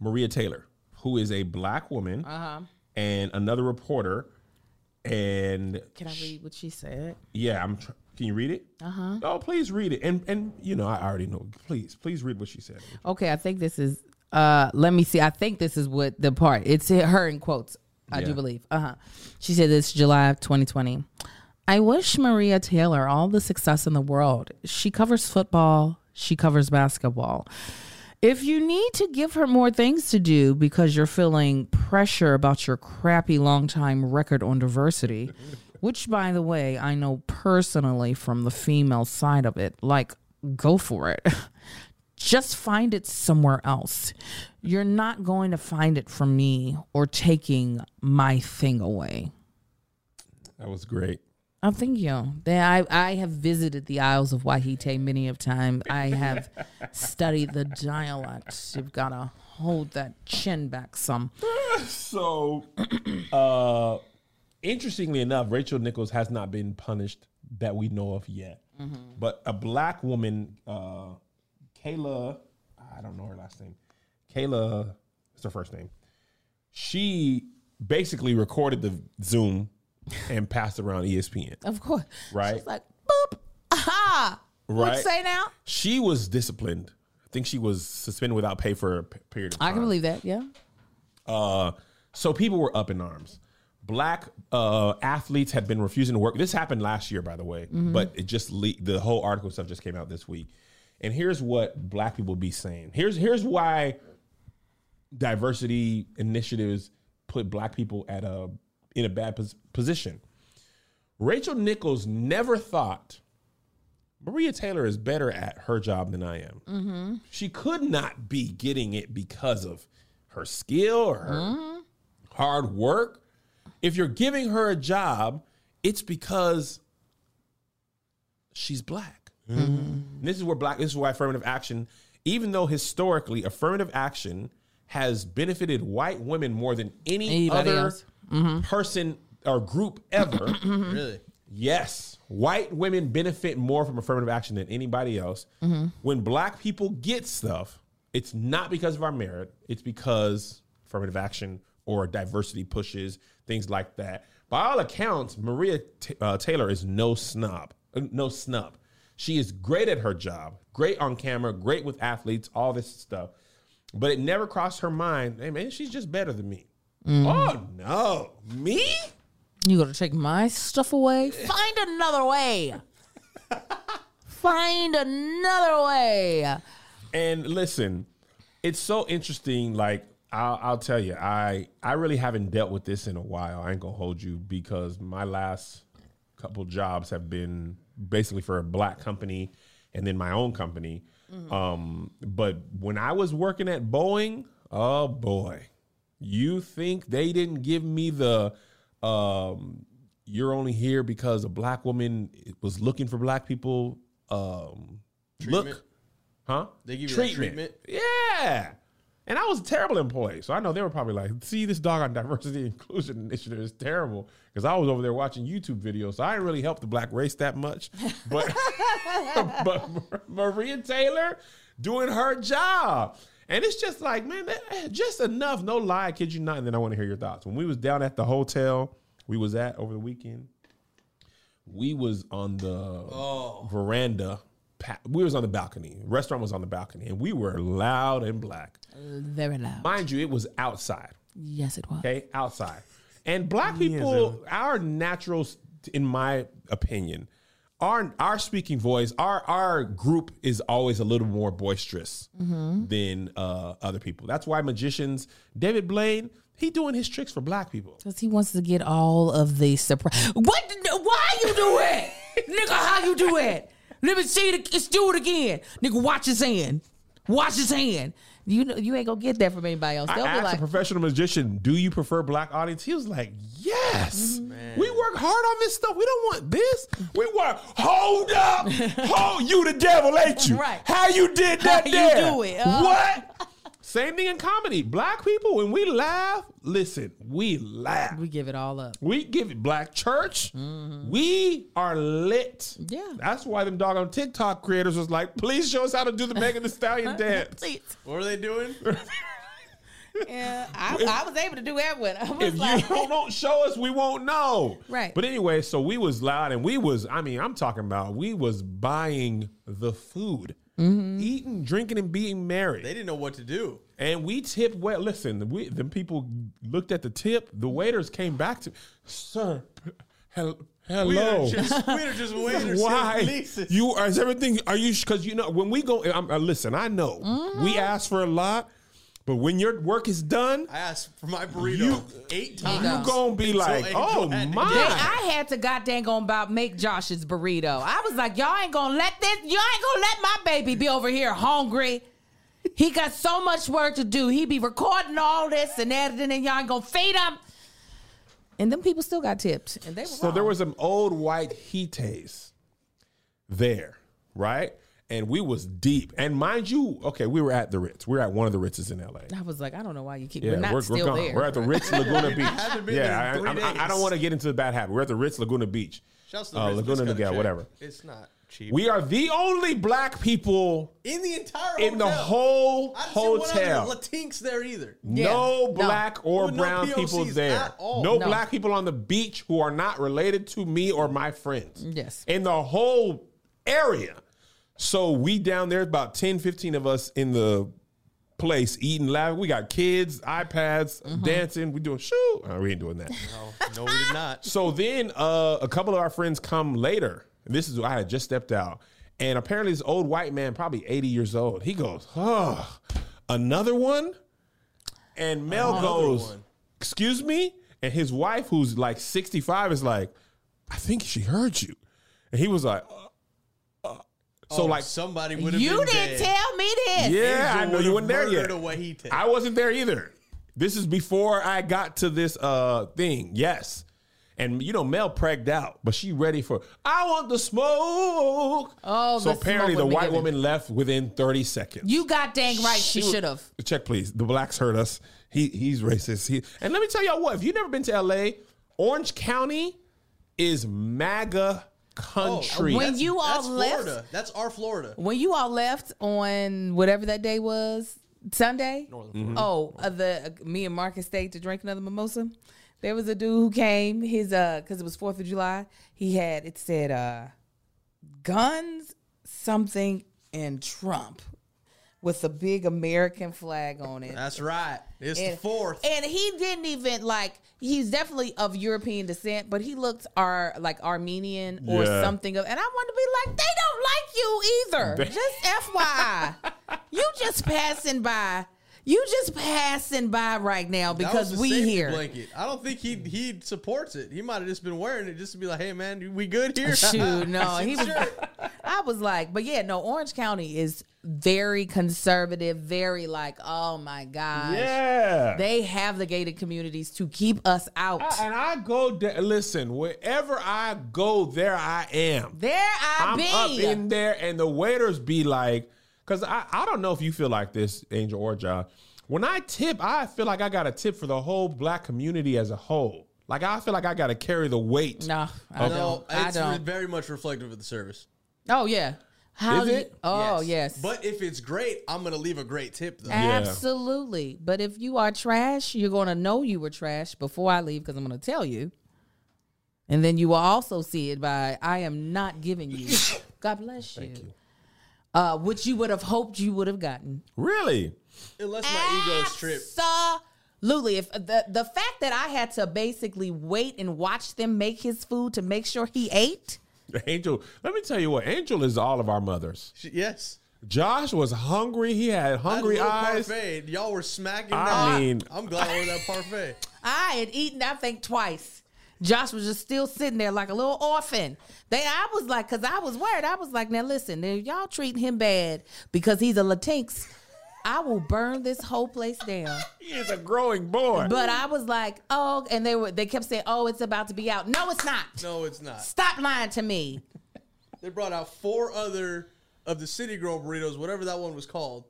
Maria Taylor, who is a black woman, and another reporter. And Can I read what she said? yeah, I'm. Tr- can you read it? Uh huh. Oh, please read it. And and you know, I already know. Please, please read what she said. Okay, I think this is uh let me see. I think this is what the part. It's her in quotes. I Yeah. do believe. Uh huh. She said this July of 2020. I wish Maria Taylor all the success in the world. She covers football, she covers basketball. If you need to give her more things to do because you're feeling pressure about your crappy long time record on diversity, which by the way, I know personally from the female side of it, like go for it. Just find it somewhere else. You're not going to find it from me or taking my thing away. That was great. Thank you. Then I, I have visited the Isles of Wahite many of times. I have studied the dialect. You've got to hold that chin back some. So, uh, interestingly enough, Rachel Nichols has not been punished that we know of yet. But a black woman, uh, Kayla, I don't know her last name. Kayla, what's her first name? She basically recorded the Zoom and passed around ESPN. Of course. Right. She's like, boop, aha. What Right. you say now? She was disciplined. I think she was suspended without pay for a period of time. I can believe that. Yeah. Uh, so people were up in arms. Black uh, athletes had been refusing to work. This happened last year, by the way, but it just leaked. The whole article stuff just came out this week. And here's what black people be saying. Here's here's why diversity initiatives put black people at a in a bad pos- position. Rachel Nichols never thought Maria Taylor is better at her job than I am. Mm-hmm. She could not be getting it because of her skill or her mm-hmm. hard work. If you're giving her a job, it's because she's black. Mm-hmm. And This is where black. This is why affirmative action, even though historically affirmative action has benefited white women more than any Anybody other else. Person or group ever. Really? Yes, white women benefit more from affirmative action than anybody else. When black people get stuff, it's not because of our merit, it's because affirmative action or diversity pushes, things like that. By all accounts, Maria T- uh, Taylor is no snub, uh, no snub. She is great at her job, great on camera, great with athletes, all this stuff. But it never crossed her mind, hey man, she's just better than me. Oh no, me? You gonna take my stuff away? Find another way. Find another way. And listen, it's so interesting. Like I'll, I'll tell you, I I really haven't dealt with this in a while. I ain't gonna hold you because my last couple jobs have been basically for a black company and then my own company. Um, but when I was working at Boeing, oh boy, you think they didn't give me the um, you're only here because a black woman was looking for black people um, Treatment? look Huh? They give you that treatment? Yeah. And I was a terrible employee. So I know they were probably like, see, this dog on diversity and inclusion initiative is terrible. Because I was over there watching YouTube videos. So I didn't really help the black race that much. But, but Maria Taylor doing her job. And it's just like, man, that- eh, just enough. No lie, I kid you not. And then I want to hear your thoughts. When we was down at the hotel we was at over the weekend, we was on the oh. veranda. We was on the balcony. Restaurant was on the balcony, and we were loud and black. Uh, very loud. Mind you, it was outside. Yes, it was. Okay, outside. And black people, our naturals, in my opinion, our our speaking voice, our our group is always a little more boisterous than uh, other people. That's why magicians, David Blaine, he doing his tricks for black people. Because he wants to get all of the surprise. What? Why you do it? Nigga, how you do it? Let me see it. Let's do it again. Nigga, watch his hand. Watch his hand. You know, you ain't gonna get that from anybody else. I They'll be asked like, a professional magician, "Do you prefer black audience?" He was like, "Yes, we work hard on this stuff. We don't want this. We work. hold up, hold you the devil, ain't you? Right. How you did that? How you there? do it, uh. What? Same thing in comedy. Black people, when we laugh, listen, we laugh. we give it all up. We give it black church. Mm-hmm. We are lit. Yeah. That's why them dog on TikTok creators was like, please show us how to do the Megan Thee Stallion dance. Please. What are they doing? Yeah, I, I was able to do that one. I was if you like, don't, don't show us, we won't know. Right. But anyway, so we was loud and we was, I mean, I'm talking about we was buying the food. Mm-hmm. eating, drinking, and being merry. They didn't know what to do. And we tipped well. Listen, we the people looked at the tip. The waiters came back to, sir, hel- hello. We are just, we are just waiters. Why Lisa's. you are is everything? Are you because you know when we go? I'm, uh, listen, I know we ask for a lot, but when your work is done, I asked for my burrito You- eight You times. go. gonna be like, oh my. Dang, I had to goddamn on about make Josh's burrito. I was like, y'all ain't gonna let this, y'all ain't gonna let my baby be over here hungry. He got so much work to do. He be recording all this and editing, and y'all ain't gonna feed him. And them people still got tipped, and they were So there was some old white heates there, right? And we was deep. And mind you, okay, we were at the Ritz. We were at one of the Ritzes in LA. I was like, I don't know why you keep. Yeah, we're not we're, still gone. there. We're at the Ritz Laguna Beach. yeah, I, I'm- I- I don't want to get into the bad habit. We're at the Ritz Laguna Beach. Shouts to Uh, Ritz, Laguna just got Niguel, whatever. It's not cheap. We are the only black people in the entire in the whole I didn't see one hotel. other Latinx there either. Yeah. No No. black or With no brown people POCs there. at all. No, No. black people on the beach who are not related to me or my friends. Yes. In the whole area. So we down there, about 10, 15 of us in the place eating, laughing. We got kids, iPads, Mm-hmm. dancing. We doing shoot. Oh, we ain't doing that. No, no, we did not. So then uh, a couple of our friends come later. This is I had just stepped out. And apparently this old white man, probably 80 years old, he goes, Oh, another one? And Mel Another goes, one. Excuse me? And his wife, who's like 65, is like, I think she heard you. And he was like, uh, uh. So Oh, like somebody would have you been didn't dead. tell me this. yeah, Angel I know you weren't there yet. murdered a I wasn't there either. This is before I got to this uh thing. Yes. And you know, Mel pregged out, but she ready for I want the smoke. Oh, so the apparently smoke the white woman left within 30 seconds. You got dang right. She was- should have. Check please. The blacks heard us. He he's racist. He, and let me tell y'all what, if you've never been to LA, Orange County is MAGA country. When you all That's left- Florida. That's our Florida. When you all left on whatever that day was, Sunday. Oh, uh, the uh, me and Marcus stayed to drink another mimosa. There was a dude who came. His uh, because it was Fourth of July. He had it said uh, guns something and Trump with a big American flag on it. That's right. It's the fourth. And he didn't even like he's definitely of European descent, but he looked ar like Armenian or Yeah. something of and I want to be like, they don't like you either. just FYI. you just passing by. You just passing by right now That because was a we safety here. Blanket. I don't think he he supports it. He might have just been wearing it just to be like, "Hey man, we good here?" Shoot, no, he was. I was like, but yeah, no. Orange County is very conservative, very like, oh my gosh, yeah. they have the gated communities to keep us out. I- and I go there. Listen, wherever I go, there I am. there I I'm be. up in there, and the waiters be like, because I, I don't know if you feel like this, Angel or John. When I tip, I feel like I got a tip for the whole black community as a whole. Like I feel like I got to carry the weight. no, I No, don't. I it's don't. very much reflective of the service. Oh yeah. How Is do you- it? oh yes. But if it's great, I'm gonna leave a great tip though. Absolutely. But if you are trash, you're going to know you were trash before I leave because I'm going to tell you. And then you will also see it by I am not giving you. God bless you. Uh, which you would have hoped you would have gotten. Really? Unless my ego's tripped. Absolutely. If the the fact that I had to basically wait and watch them make his food to make sure he ate. Angel, let me tell you what, Angel is all of our mothers. Sh- Yes. Josh was hungry. He had I had hungry little eyes. Parfait. Y'all were smacking. I that. mean- I'm glad I ordered that parfait. I had eaten, I think, twice. Josh was just still sitting there like a little orphan. They, I was like, because I was worried. I was like, now listen, if y'all treating him bad because he's a Latinx, I will burn this whole place down. He is a growing boy. But I was like, oh, and they were, they kept saying, oh, it's about to be out. No, it's not. No, it's not. Stop lying to me. They brought out four other of the City Girl burritos, whatever that one was called,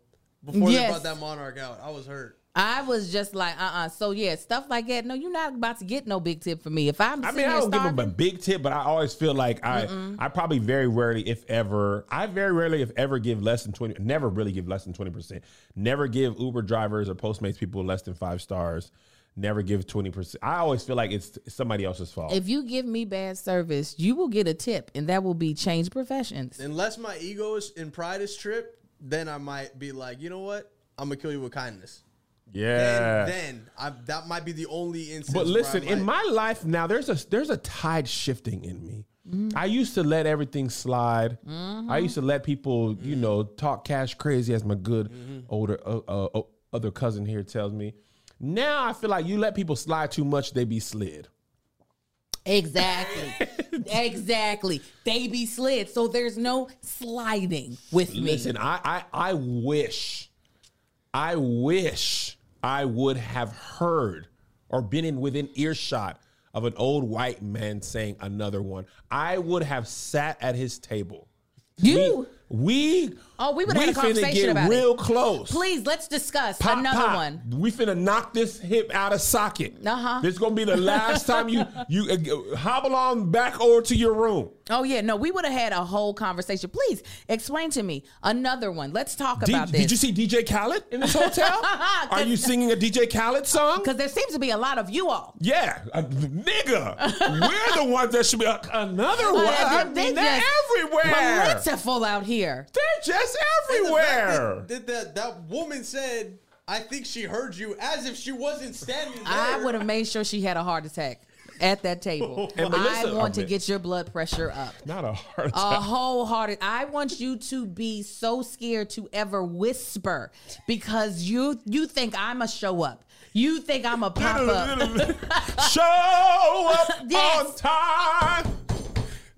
before they brought that Monarch out. I was hurt. I was just like, uh, uh So yeah, stuff like that. No, you're not about to get no big tip from me. If I'm, I mean, I don't give him a big tip, but I always feel like I, I probably very rarely, if ever, I very rarely, if ever, give less than twenty. Never really give less than twenty percent. Never give Uber drivers or Postmates people less than five stars. never give twenty percent. I always feel like it's somebody else's fault. If you give me bad service, you will get a tip, and that will be change professions. Unless my ego is and pride is tripped, then I might be like, you know what? I'm gonna kill you with kindness. Yeah. Then, then I, that might be the only instance. But listen, in my life now, there's a there's a tide shifting in me. Mm-hmm. I used to let everything slide. I used to let people, you know, talk cash crazy, as my good Mm-hmm. older uh, uh, other cousin here tells me. Now I feel like you let people slide too much, they be slid. Exactly. exactly. They be slid, so there's no sliding with me. Listen, I, I I wish, I wish I would have heard or been in within earshot of an old white man saying another one. I would have sat at his table. You. We Oh, we would've had a conversation about it. real close. Please, let's discuss Pop, another pop. one. We finna knock this hip out of socket. Uh-huh. This gonna be the last time you you uh, hobble on back over to your room. Oh yeah, no, we would have had a whole conversation. Please explain to me another one. Let's talk D- about this. did you see DJ Khaled in this hotel? Are you singing a DJ Khaled song? Because there seems to be a lot of you all. Yeah, uh, nigga. We're the ones that should be uh, another one. I Uh, mean, they're everywhere. Plentiful out here. They're just the everywhere. that, that, that, that woman said, I think she heard you as if she wasn't standing there. I would have made sure she had a heart attack at that table. And Melissa- I want oh, to get your blood pressure up. Not a heart attack. A wholehearted. I want you to be so scared to ever whisper because you you think I'm a show up. You think I'm a pop up. Show up Yes. on time.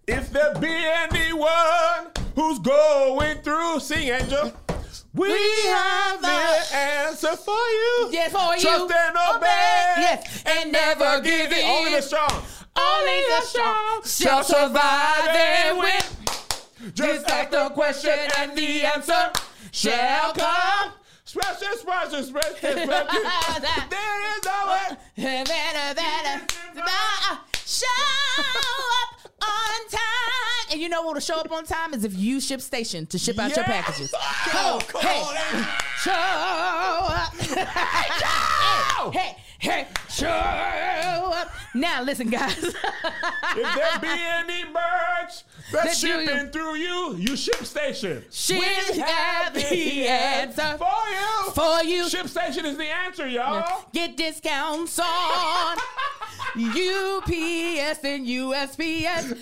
If there be anyone who's going through, sing angel. We, have the answer for you. Yes, for you. Trust and obey. Obey. Yes, and never give in. Only the strong. Only the strong shall survive and win. Just ask the question and the answer shall come. Special, special, special, special. There is no way. Better, better, better. Show up on time. And you know what will show up on time is if you ShipStation to ship out your packages. Oh, come hey, on, Amy. show up. Joe! hey, hey, show up. Now listen, guys. If there be any birds that's That shipping through you, you ShipStation. She have the answer for you. for you. Ship station is the answer, y'all. Get discounts on UPS and USPS.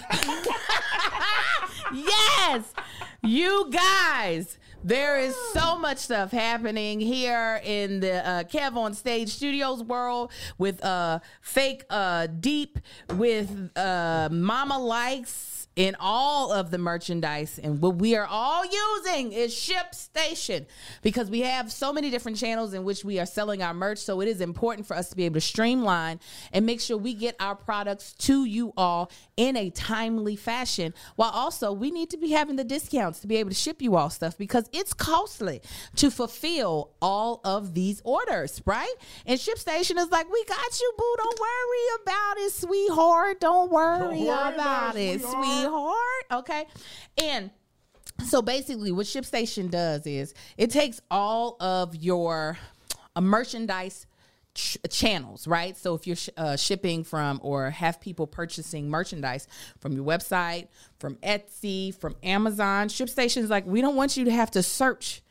yes, you guys. There is so much stuff happening here in the uh, KevOnStage Studios world with uh, fake uh, deep, with uh, Mama Likes, in all of the merchandise. And what we are all using is ShipStation because we have so many different channels in which we are selling our merch. So it is important for us to be able to streamline and make sure we get our products to you all in a timely fashion. While also, we need to be having the discounts to be able to ship you all stuff because it's costly to fulfill all of these orders, right? And ShipStation is like, we got you, boo. Don't worry about it, sweetheart. Don't worry, worry about, about it, it, sweetheart. Sweetheart. Okay. And so basically, what ShipStation does is it takes all of your uh, merchandise ch- channels, right? So if you're sh- uh, shipping from or have people purchasing merchandise from your website, from Etsy, from Amazon, ShipStation is like, we don't want you to have to search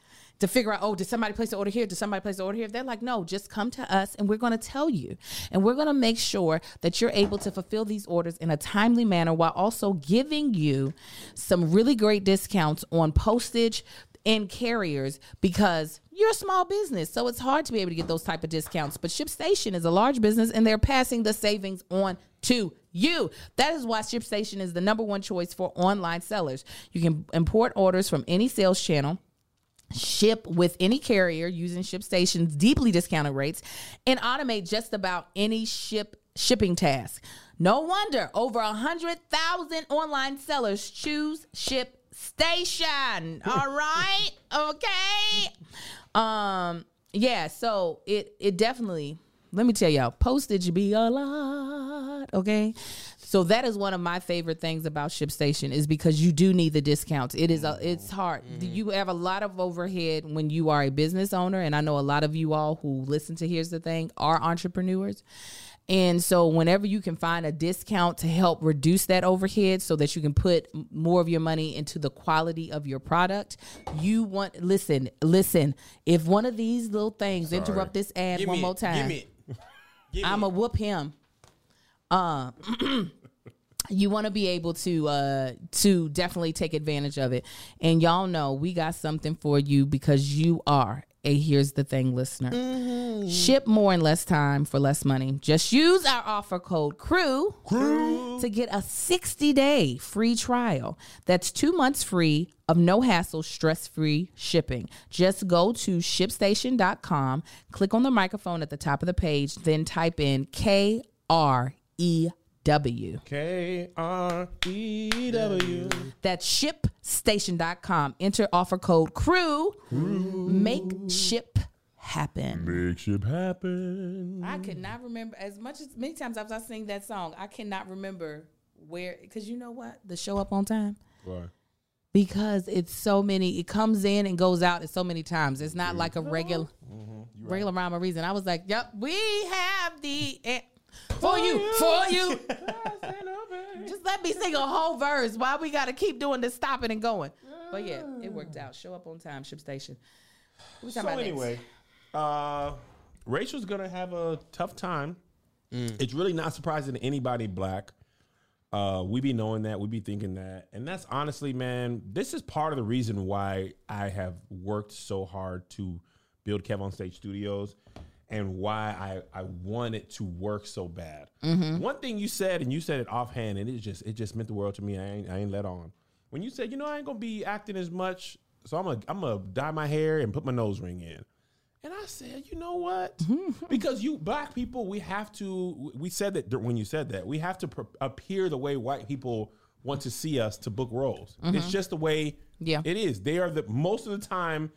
to figure out, oh, did somebody place the order here? Did somebody place the order here? They're like, no, just come to us and we're going to tell you. And we're going to make sure that you're able to fulfill these orders in a timely manner while also giving you some really great discounts on postage and carriers because you're a small business. So it's hard to be able to get those type of discounts. But ShipStation is a large business and they're passing the savings on to you. That is why ShipStation is the number one choice for online sellers. You can import orders from any sales channel ship with any carrier using ShipStation's deeply discounted rates and automate just about any ship shipping task. No wonder over a hundred thousand online sellers choose ShipStation. All right, okay. Um, yeah. So it it definitely let me tell y'all, postage be a lot. Okay. So that is one of my favorite things about ShipStation is because you do need the discounts. It is a, it's mm-hmm. hard. Mm-hmm. You have a lot of overhead when you are a business owner, and I know a lot of you all who listen to Here's the Thing are entrepreneurs. And so, whenever you can find a discount to help reduce that overhead so that you can put more of your money into the quality of your product, you want, listen, listen, if one of these little things interrupt this ad Give one me more time, Give me it. Give I'm me a whoop him. Uh, you want to be able to uh to definitely take advantage of it, and y'all know we got something for you because you are a here's the thing listener. Mm-hmm. Ship more in less time for less money. Just use our offer code KREW, to get a 60 day free trial. That's two months free of no hassle, stress free shipping. Just go to shipstation.com, click on the microphone at the top of the page, then type in K R E W. K R E W. That's shipstation.com. Enter offer code KREW. crew. Make ship happen. Make ship happen. I could not remember as much as many times as I sing that song. I cannot remember where because you know what the show up on time Why? because it's so many. It comes in and goes out. It's so many times. It's not like a regular mm-hmm. regular rhyme or reason. I was like, "Yep, we have the an- for you for you." Just let me sing a whole verse. Why we got to keep doing this, stopping and going? But yeah, it worked out. Show up on time. ShipStation. What we So about anyway, uh, Rachel's gonna have a tough time. It's really not surprising to anybody black. Uh, we be knowing that, we be thinking that, and that's honestly, man, this is part of the reason why I have worked so hard to build KevOnStage Studios, and why I I want it to work so bad. Mm-hmm. One thing you said, and you said it offhand, and it just it just meant the world to me. I ain't, I ain't let on when you said, you know, I ain't gonna be acting as much, so I'm gonna I'm gonna dye my hair and put my nose ring in. And I said, you know what? because you black people, we have to. We said that when you said that, we have to appear the way white people want to see us to book roles. Mm-hmm. It's just the way Yeah. it is. They are the most of the time.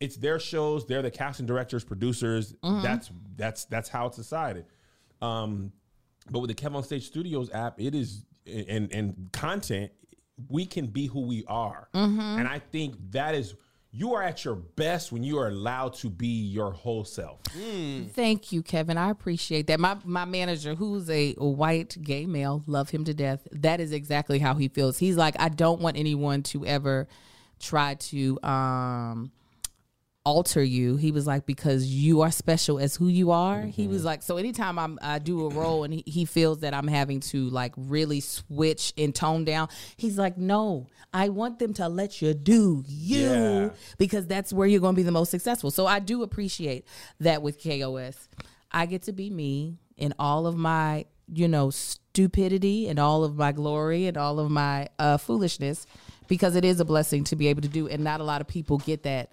It's their shows. They're the casting directors, producers. That's that's that's how it's decided. Um, but with the KevOnStage Studios app, it is and and content, we can be who we are, and I think that is you are at your best when you are allowed to be your whole self. Thank you, Kevin. I appreciate that. My my manager, who's a, a white gay male, love him to death. That is exactly how he feels. He's like, I don't want anyone to ever try to um alter you. He was like, because you are special as who you are. He was like, so anytime I'm I do a role and he, he feels that I'm having to like really switch and tone down, he's like, no, I want them to let you do you Yeah. because that's where you're going to be the most successful. So I do appreciate that with KOS. I get to be me in all of my, you know, stupidity and all of my glory and all of my uh, foolishness because it is a blessing to be able to do. And not a lot of people get that,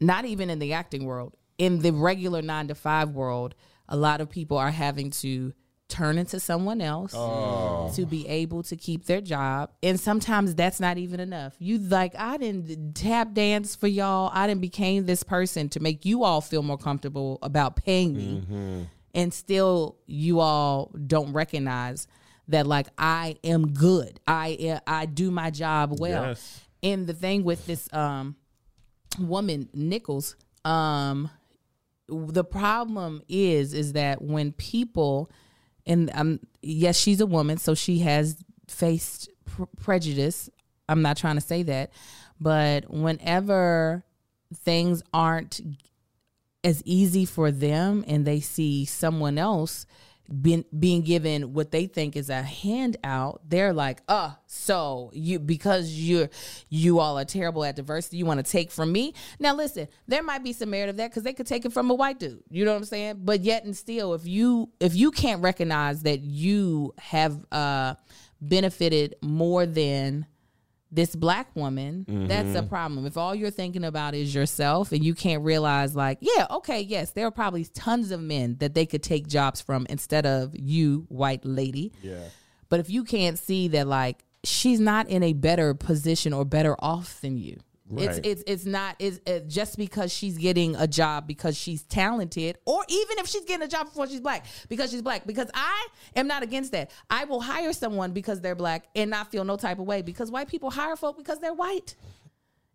not even in the acting world. In the regular nine to five world, a lot of people are having to turn into someone else to be able to keep their job. And sometimes that's not even enough. You like, I didn't tap dance for y'all. I didn't became this person to make you all feel more comfortable about paying me. And still you all don't recognize that like I am good. I I do my job well. Yes. And the thing with this um woman Nichols, um the problem is is that when people and um yes she's a woman so she has faced pr- prejudice. I'm not trying to say that but whenever things aren't as easy for them and they see someone else being being given what they think is a handout they're like uh so you because you're you all are terrible at diversity you want to take from me? Now listen there might be some merit of that because they could take it from a white dude you know what i'm saying? But yet and still if you if you can't recognize that you have uh benefited more than this black woman, that's a mm-hmm. problem. If all you're thinking about is yourself and you can't realize, like, yeah, okay, yes, there are probably tons of men that they could take jobs from instead of you, white lady. Yeah. But if you can't see that, like, she's not in a better position or better off than you, Right. it's it's not it's uh, just because she's getting a job because she's talented, or even if she's getting a job before she's black because she's black. Because I am not against that. I will hire someone because they're black and not feel no type of way because white people hire folk because they're white.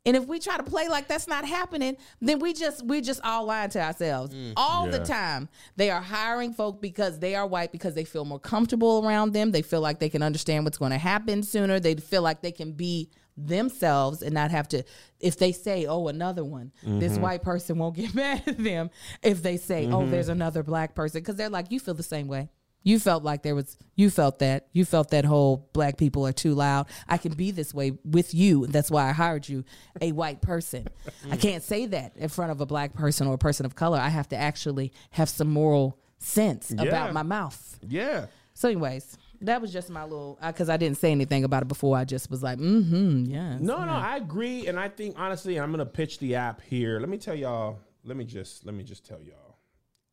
And if we try to play like that's not happening, then we just we're just all lying to ourselves all the time. They are hiring folk because they are white because they feel more comfortable around them. They feel like they can understand what's going to happen sooner. They feel like they can be themselves and not have to. If they say, "Oh, another one," this mm-hmm. white person won't get mad at them. If they say, "Oh, mm-hmm. there's another black person," because they're like, "You feel the same way." You felt like there was, you felt that. You felt that whole black people are too loud. I can be this way with you. That's why I hired you, a white person. I can't say that in front of a black person or a person of color. I have to actually have some moral sense Yeah. about my mouth. Yeah. So, anyways, that was just my little, because I didn't say anything about it before. I just was like, mm hmm, yeah. No, no, I agree, and I think honestly, I'm gonna pitch the app here. Let me tell y'all. Let me just let me just tell y'all.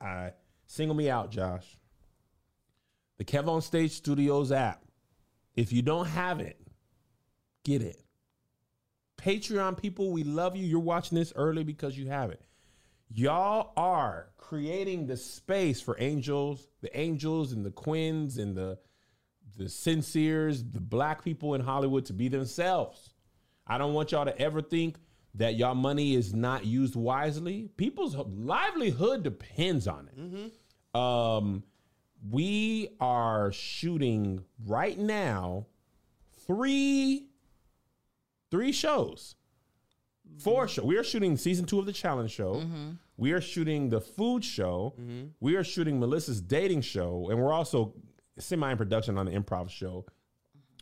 I single me out, Josh. The KevOnStage Studios app. If you don't have it, get it. Patreon people, we love you. You're watching this early because you have it. Y'all are creating the space for angels, the angels and the quins and the the sinceres, the black people in Hollywood to be themselves. I don't want y'all to ever think that y'all money is not used wisely. People's livelihood depends on it. Mm-hmm. Um, we are shooting right now three three shows. Four mm-hmm. show. We are shooting season two of the challenge show. Mm-hmm. We are shooting the food show. We are shooting Melissa's dating show, and we're also semi in production on the improv show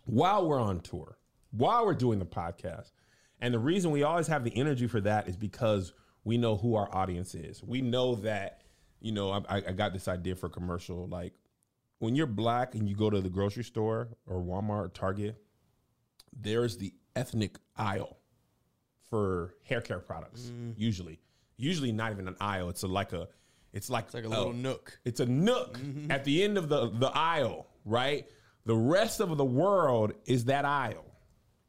while we're on tour, while we're doing the podcast. And the reason we always have the energy for that is because we know who our audience is. We know that, you know, I, I got this idea for a commercial. Like when you're black and you go to the grocery store or Walmart or Target, there's the ethnic aisle for hair care products. Mm. Usually, usually not even an aisle. It's a, like a, it's like, It's like a little nook. it's a nook mm-hmm. at the end of the, the aisle, right? The rest of the world is that aisle.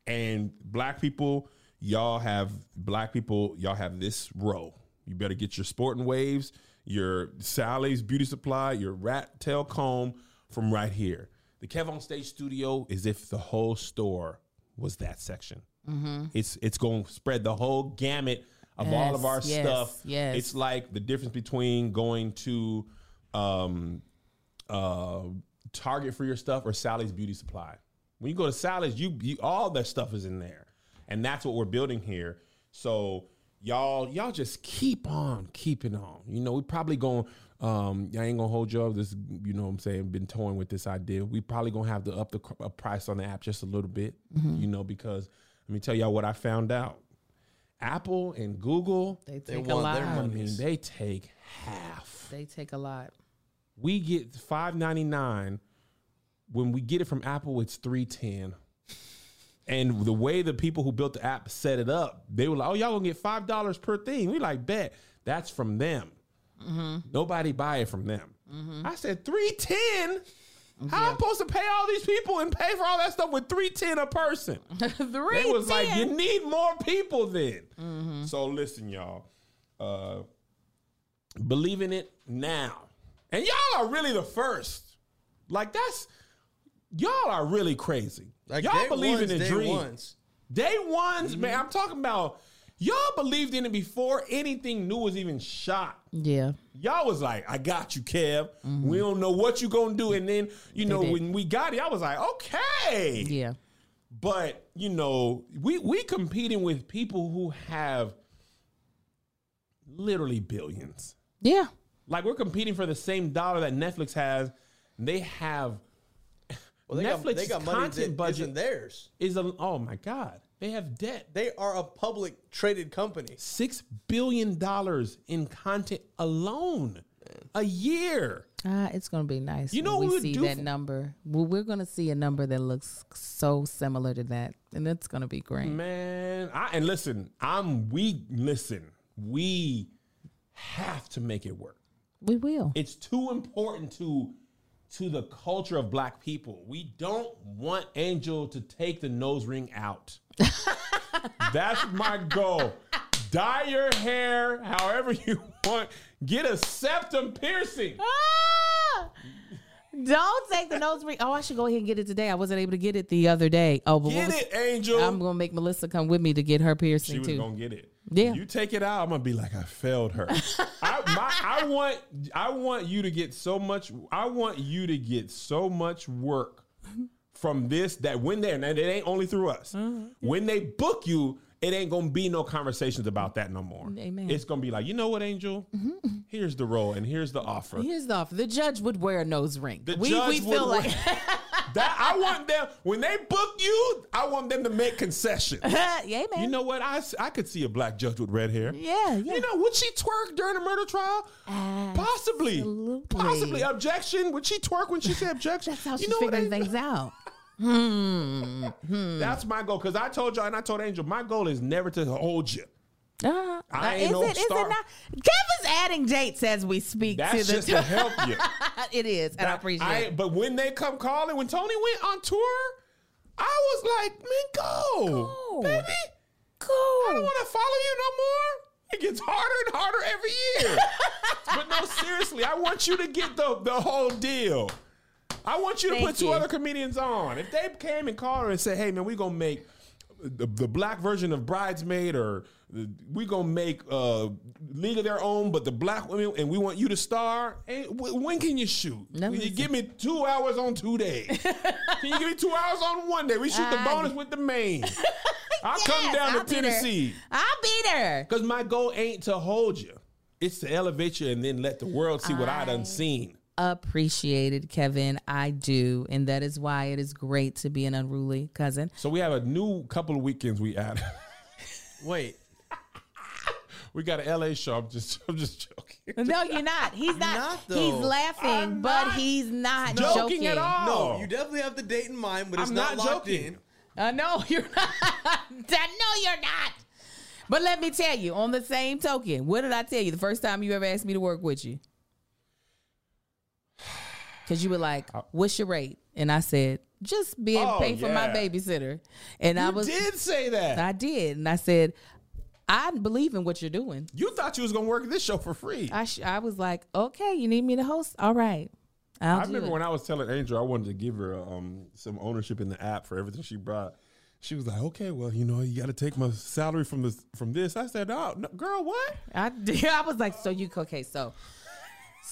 And black people, y'all have black people, y'all have this row. You better get your sporting waves, your Sally's beauty supply, your rat tail comb from right here. The KevOnStage studio is if the whole store was that section. Mm-hmm. It's it's going to spread the whole gamut of all of our yes, stuff. yes. It's like the difference between going to um, uh, Target for your stuff or Sally's Beauty Supply. When you go to Sally's, you, you all that stuff is in there, and that's what we're building here. So y'all, y'all just keep on keeping on. You know, we probably going. Um, I ain't gonna hold you up. This, you know, what I'm saying, been toying with this idea. We probably gonna have to up the cr- uh, price on the app just a little bit. You know, because let me tell y'all what I found out. Apple and Google, They They take a lot. their I mean, they take half. They take a lot. We get five ninety nine. When we get it from Apple, it's three ten. And the way the people who built the app set it up, they were like, "Oh, y'all gonna get five dollars per thing." We like bet that's from them. Mm-hmm. Nobody buy it from them. Mm-hmm. I said three ten. How I'm supposed to pay all these people and pay for all that stuff with three ten a person? Three. It was like you need more people then. So listen, y'all. Uh, believe in it now, and y'all are really the first. Like that's y'all are really crazy. Like y'all day believe ones, in the day dream. ones. Day ones, man. I'm talking about y'all believed in it before anything new was even shot. Yeah. Y'all was like, I got you, Kev. Mm-hmm. We don't know what you gonna do. And then, you know, did. when we got it, I was like, okay. Yeah. But you know, we we competing with people who have literally billions. Yeah. Like we're competing for the same dollar that Netflix has. They have Well, they got, they got money content that budget isn't theirs. is a oh my god. They have debt. They are a public traded company. Six billion dollars in content alone a year. Ah, it's gonna be nice. You know when we we see do that for- number. Well, we're gonna see a number that looks so similar to that, and it's gonna be great. Man, I and listen, I'm we listen, we have to make it work. We will. It's too important to to the culture of black people. We don't want Angel to take the nose ring out. That's my goal. Dye your hair however you want. Get a septum piercing. Ah! Don't take the nose ring. Oh, I should go ahead and get it today. I wasn't able to get it the other day. Oh, but what Get was- it, Angel. I'm gonna make Melissa come with me to get her piercing. she was too. gonna get it. Yeah. You take it out, I'm gonna be like, I failed her. I, my, I want, I want you to get so much. I want you to get so much work from this that when they're, and it ain't only through us. Mm-hmm. When they book you, it ain't gonna be no conversations about that no more. Amen. It's gonna be like, you know what, Angel? Here's the role and here's the offer. Here's the offer. The judge would wear a nose ring. The we judge we feel would like That I want them when they book you. I want them to make concessions. yeah, man. You know what? I, I could see a black judge with red hair. yeah, yeah. You know, would she twerk during a murder trial? Possibly. Absolutely. Possibly. Objection. Would she twerk when she said objection? That's how you what? figuring things out. hmm. That's my goal. Because I told y'all and I told Angel, my goal is never to hold you. Uh, I ain't is no it? Is star. it not? Kevin's adding dates as we speak That's to the. just to help you. it is, and I That- appreciate I- it. But when they come calling, when Tony went on tour, I was like, man, go, Go. baby. Cool. I don't want to follow you no more. It gets harder and harder every year. but no, seriously, I want you to get the, the whole deal. I want you to Thank put two other comedians on. If they came and called her and said, hey, man, we're going to make the, the black version of Bridesmaid or we're going to make uh, League of Their Own, but the black women, and we want you to star. Hey, when can you shoot? Can you give me two hours on two days? can you give me two hours on one day? We shoot the Ah, bonus with the main. I'll come down I'll to be there. Tennessee. I'll be there. Because my goal ain't to hold you. It's to elevate you and then let the world see what I done seen. Appreciated, Kevin. I do, and that is why it is great to be an unruly cousin. So we have a new couple of weekends we add. Wait, we got an LA show. I'm just I'm just joking. No, you're not. He's not. not, he's laughing, I'm but not he's not joking joking, at all. no, you definitely have the date in mind, but it's I'm not, not locked joking. in. Uh, no, you're not. no, you're not. But let me tell you, on the same token, what did I tell you the first time you ever asked me to work with you? Because you were like, "What's your rate?" And I said, "Just being Oh, paid for my babysitter." And I was, did say that. I did, and I said, "I believe in what you're doing." you thought you was gonna work this show for free. I, I sh- I was like, "Okay, you need me to host? All right, I'll do remember it." when I was telling Angel I wanted to give her um, some ownership in the app for everything she brought. She was like, "Okay, well, you know, you got to take my salary from this from this." I said, "Oh, no, girl, what?" I did. I was like, so you okay? So,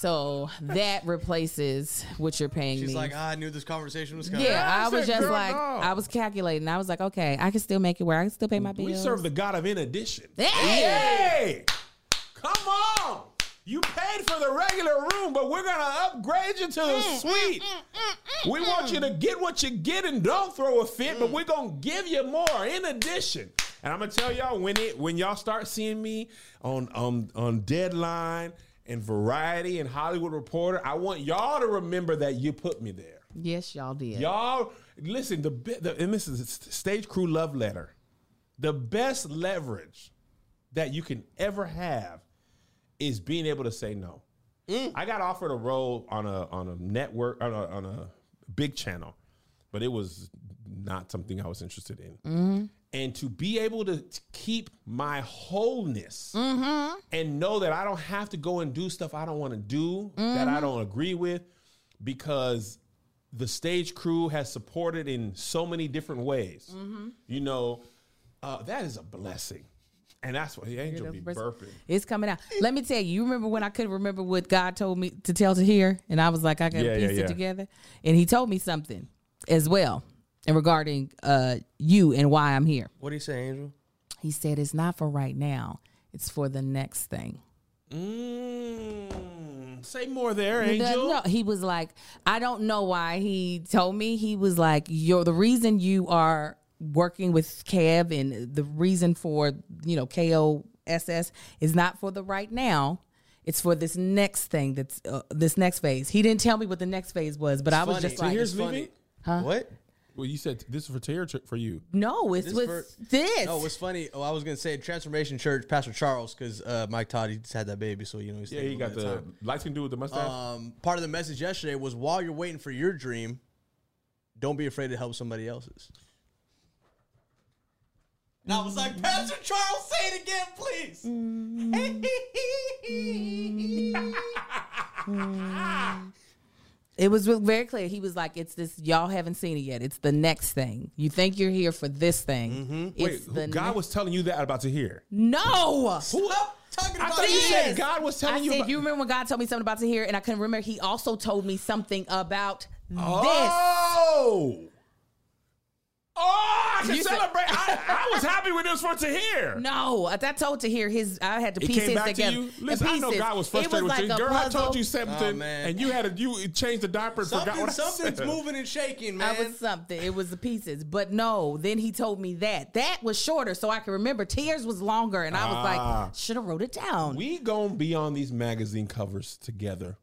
so that replaces what you're paying She's me. like, ah, I knew this conversation was coming. yeah, I I was said, just girl, like, no. I was calculating. I was like, okay, I can still make it work. I can still pay my bills. We serve the God of in addition. Hey! Hey! Come on! You paid for the regular room, but we're gonna upgrade you to Mm, the suite. We want you to get what you get and don't throw a fit, Mm. but we're gonna give you more in addition. And I'm gonna tell y'all when it when y'all start seeing me on on on Deadline and Variety and Hollywood Reporter, I want y'all to remember that you put me there. Yes, y'all did. Y'all listen, the, the and this is a StageKrew love letter. The best leverage that you can ever have is being able to say no. Mm. I got offered a role on a on a network on a, on a big channel, but it was not something I was interested in. Mm-hmm. And to be able to keep my wholeness mm-hmm. and know that I don't have to go and do stuff I don't want to do that I mm-hmm. don't agree with because the StageKrew has supported in so many different ways. Mm-hmm. You know, uh, that is a blessing. And that's what the angel be burping. It's coming out. Let me tell you. You remember when I couldn't remember what God told me to tell to hear, and I was like, I got to Yeah, piece yeah, it together. And He told me something as well, and regarding uh, you and why I'm here. What do you say, Angel? He said it's not for right now. It's for the next thing. Mm, say more there, Angel. no, he was like, I don't know why he told me. He was like, you're the reason you are working with Kev and the reason for, you know, KOSS is not for the right now. It's for this next thing that's uh, this next phase. He didn't tell me what the next phase was, but I was Funny. just So like, here's It's funny. leaving? What? Well, you said this is for Taylor or for you. no, it's This with for- this. No, what's funny? Oh, I was gonna say Transformation Church, Pastor Charles, because uh, Mike Todd he just had that baby, so you know he's Yeah, he got the lights can do with the mustache. Um, part of the message yesterday was while you're waiting for your dream, don't be afraid to help somebody else's. And I was like, Pastor Charles, say it again, please. It was very clear. He was like, "It's this. Y'all haven't seen it yet. It's the next thing. You think you're here for this thing. Mm-hmm. Wait, It's who- the God ne- was telling you that about to hear. no." Stop talking I about thought you said God was telling I you. said, about- you remember when God told me something about to hear, and I couldn't remember. He also told me something about oh! this. Oh. I can You said- celebrate. I, I was happy when it was for to hear. No, I I told to hear his. I had to It piece came back together. to you. Listen, I know. God was It frustrated with like you. a Girl, I told you something, Oh, man. and you had to you changed the diaper and forgot Something, what I something's said. moving and shaking, I man. was something. It was the pieces, but no. Then he told me that that was shorter, so I can remember. Tears was longer, and I was Ah. like, should have wrote it down. We gonna be on these magazine covers together.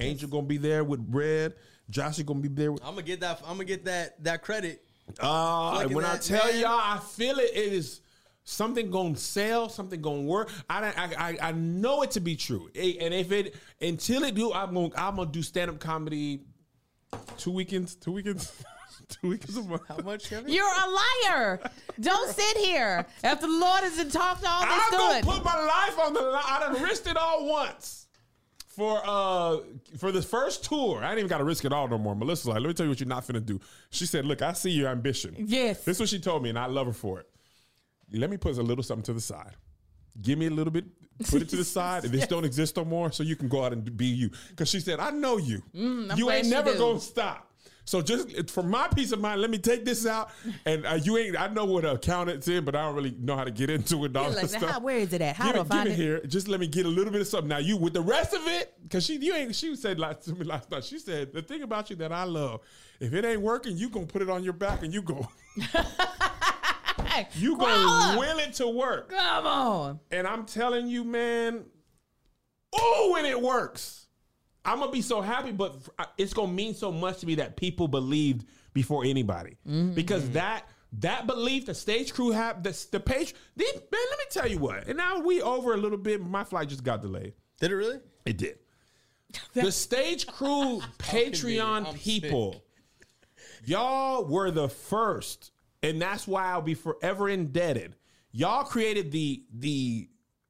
Angel gonna be there with red. Josh is gonna be there with. I'm gonna get that. I'm gonna get that that credit. Uh, Look and when I tell man. y'all, I feel it. It is something gonna sell, something gonna work. I I I, I know it to be true. Eh, And if it until it do, I'm gonna I'm gonna do stand up comedy. Two weekends, two weekends, two weekends a month. How much, Kevin? You're a liar. Don't sit here after the Lord has talked all this I'm gonna put my life on the line. I done risked it all once. For uh for this first tour, I ain't even got to risk it all no more. Melissa's like, let me tell you what you're not finna do. She said, "Look, I see your ambition. Yes. this is what she told me, and I love her for it. Let me put a little something to the side. Give me a little bit, put it to the side, and this don't exist no more, so you can go out and be you. Because she said, I know you. Mm, you ain't never do. gonna stop. So just for my peace of mind, let me take this out. And uh, you ain't. I know what an accountant's in, but I don't really know how to get into it. And all that like, stuff. how- where is it at? How give do I give it? it here. Just let me get a little bit of something. Now you with the rest of it, because she you ain't. She said last to me last night. She said the thing about you that I love. If it ain't working, you gonna put it on your back and you go. You gonna will it to work. Come on. And I'm telling you, man, oh, when it works, I'm gonna be so happy. But it's gonna mean so much to me that people believed before anybody, Mm-hmm. because that that belief, the StageKrew have the the page. They, man, let me tell you what. And now we over a little bit. My flight just got delayed. Did it really? It did. The StageKrew Patreon I'm people, y'all were the first, and that's why I'll be forever indebted. Y'all created the the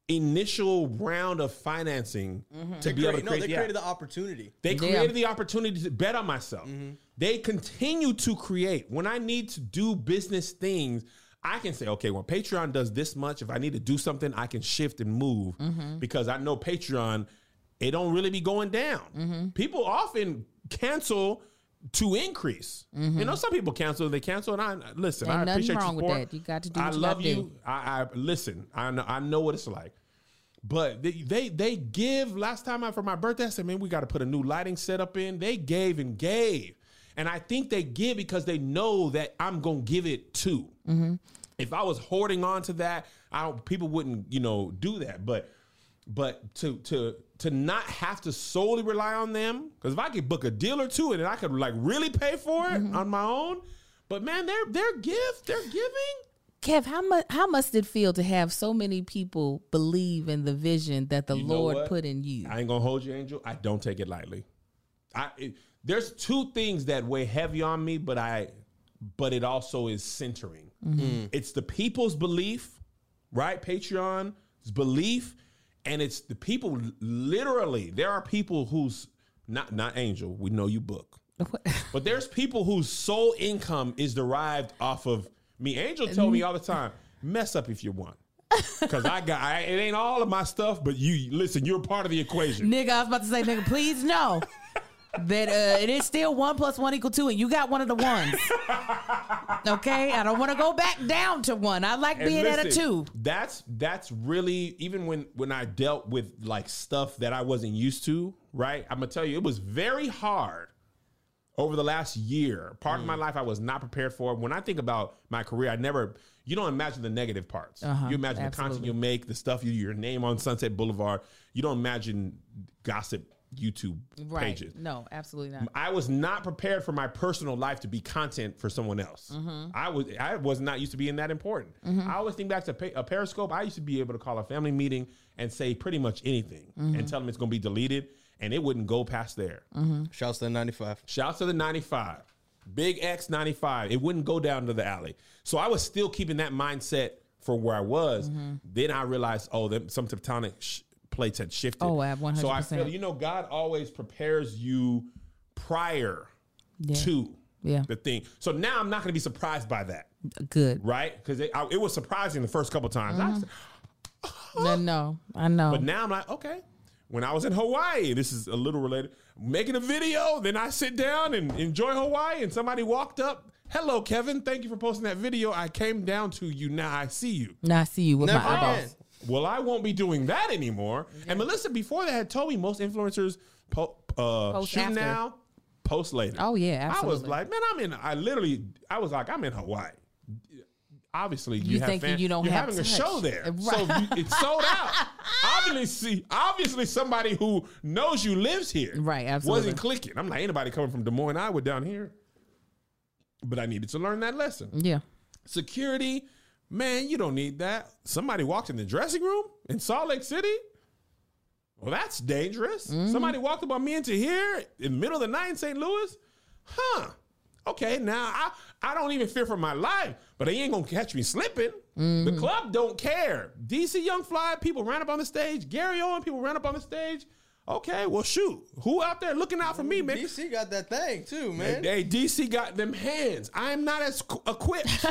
initial round of financing mm-hmm. to be able to create. no, they yeah. created the opportunity. They Yeah. created the opportunity to bet on myself. Mm-hmm. They continue to create. When I need to do business things, I can say, okay, when Patreon does this much, if I need to do something, I can shift and move mm-hmm. because I know Patreon, it don't really be going down. People often cancel to increase. You know, some people cancel, they cancel, and I listen. Ain't I appreciate wrong your with support. that. You got to do I what you love gotta do. you. I, I listen. I know. I know what it's like. But they, they they give last time I for my birthday, I said, man, we got to put a new lighting setup in. They gave and gave. And I think they give because they know that I'm gonna give it too. If I was hoarding on to that, I don't people wouldn't, you know, do that. But but to to to not have to solely rely on them, because if I could book a deal or two and I could like really pay for it Mm-hmm. on my own. But man, their their gift, they're giving. Kev, how much how must it feel to have so many people believe in the vision that the You Lord put in you? I ain't gonna hold you, Angel. I don't take it lightly. I it, there's two things that weigh heavy on me, but I but it also is centering. Mm-hmm. Mm. It's the people's belief, right? Patreon's belief, and it's the people. Literally, there are people who's not not Angel. We know you book, but there's people whose sole income is derived off of me. Angel told me all the time, "Mess up if you want." Cause I got I, it ain't all of my stuff, but you listen. You're part of the equation. nigga, I was about to say, nigga, please know that uh, it is still one plus one equal two, and you got one of the ones. okay, I don't want to go back down to one. I like And being at a listen, two. That's that's really even when when I dealt with like stuff that I wasn't used to. Right, I'm gonna tell you, it was very hard over the last year. Part of my life I was not prepared for. When I think about my career, I never. You don't imagine the negative parts. Uh-huh, you imagine the content you make, the stuff you, your name on Sunset Boulevard. You don't imagine gossip YouTube Right? pages. No, absolutely not. I was not prepared for my personal life to be content for someone else. Mm-hmm. I was I was not used to being that important. I always think back to a Periscope. I used to be able to call a family meeting and say pretty much anything Mm-hmm. and tell them it's going to be deleted, and it wouldn't go past there. Shouts to the 95. Shouts to the 95. Big X ninety five. It wouldn't go down to the alley. So I was still keeping that mindset for where I was. Mm-hmm. Then I realized, oh, them, some tectonic sh- plates had shifted. Oh, I 100%. So I feel, you know, God always prepares you prior Yeah. to Yeah. the thing. So now I'm not going to be surprised by that, Good. right? Because it, it was surprising the first couple times. I Mm-hmm. said, No, no, I know. but now I'm like, okay. When I was in Hawaii, this is a little related. Making a video, then I sit down and enjoy Hawaii, and somebody walked up. Hello, Kevin. Thank you for posting that video. I came down to you. Now I see you. now I see you with Never my eyeballs. again. Well, I won't be doing that anymore. And Melissa, before that, had told me most influencers po- uh, Post shoot after. now, post later. Oh, yeah, absolutely. I was like, man, I'm in. I literally, I was like, I'm in Hawaii. Obviously, you, You have thinking fan- you don't you're have having a show there, Right. so you, it's sold out. obviously, obviously, somebody who knows you lives here, Right, absolutely. wasn't clicking. I'm like, anybody coming from Des Moines, Iowa, down here. But I needed to learn that lesson. Yeah. Security, man, you don't need that. Somebody walked in the dressing room in Salt Lake City. Well, that's dangerous. Mm-hmm. Somebody walked up on me into here in the middle of the night in St. Louis. Huh. Okay, now I, I don't even fear for my life, but they ain't gonna catch me slipping. Mm-hmm. The club don't care. DC Young Fly, people ran up on the stage. Gary Owen, people ran up on the stage. Okay, well, shoot. Who out there looking out for me, man? DC got that thing too, man. Hey, DC got them hands. I am not as qu- equipped.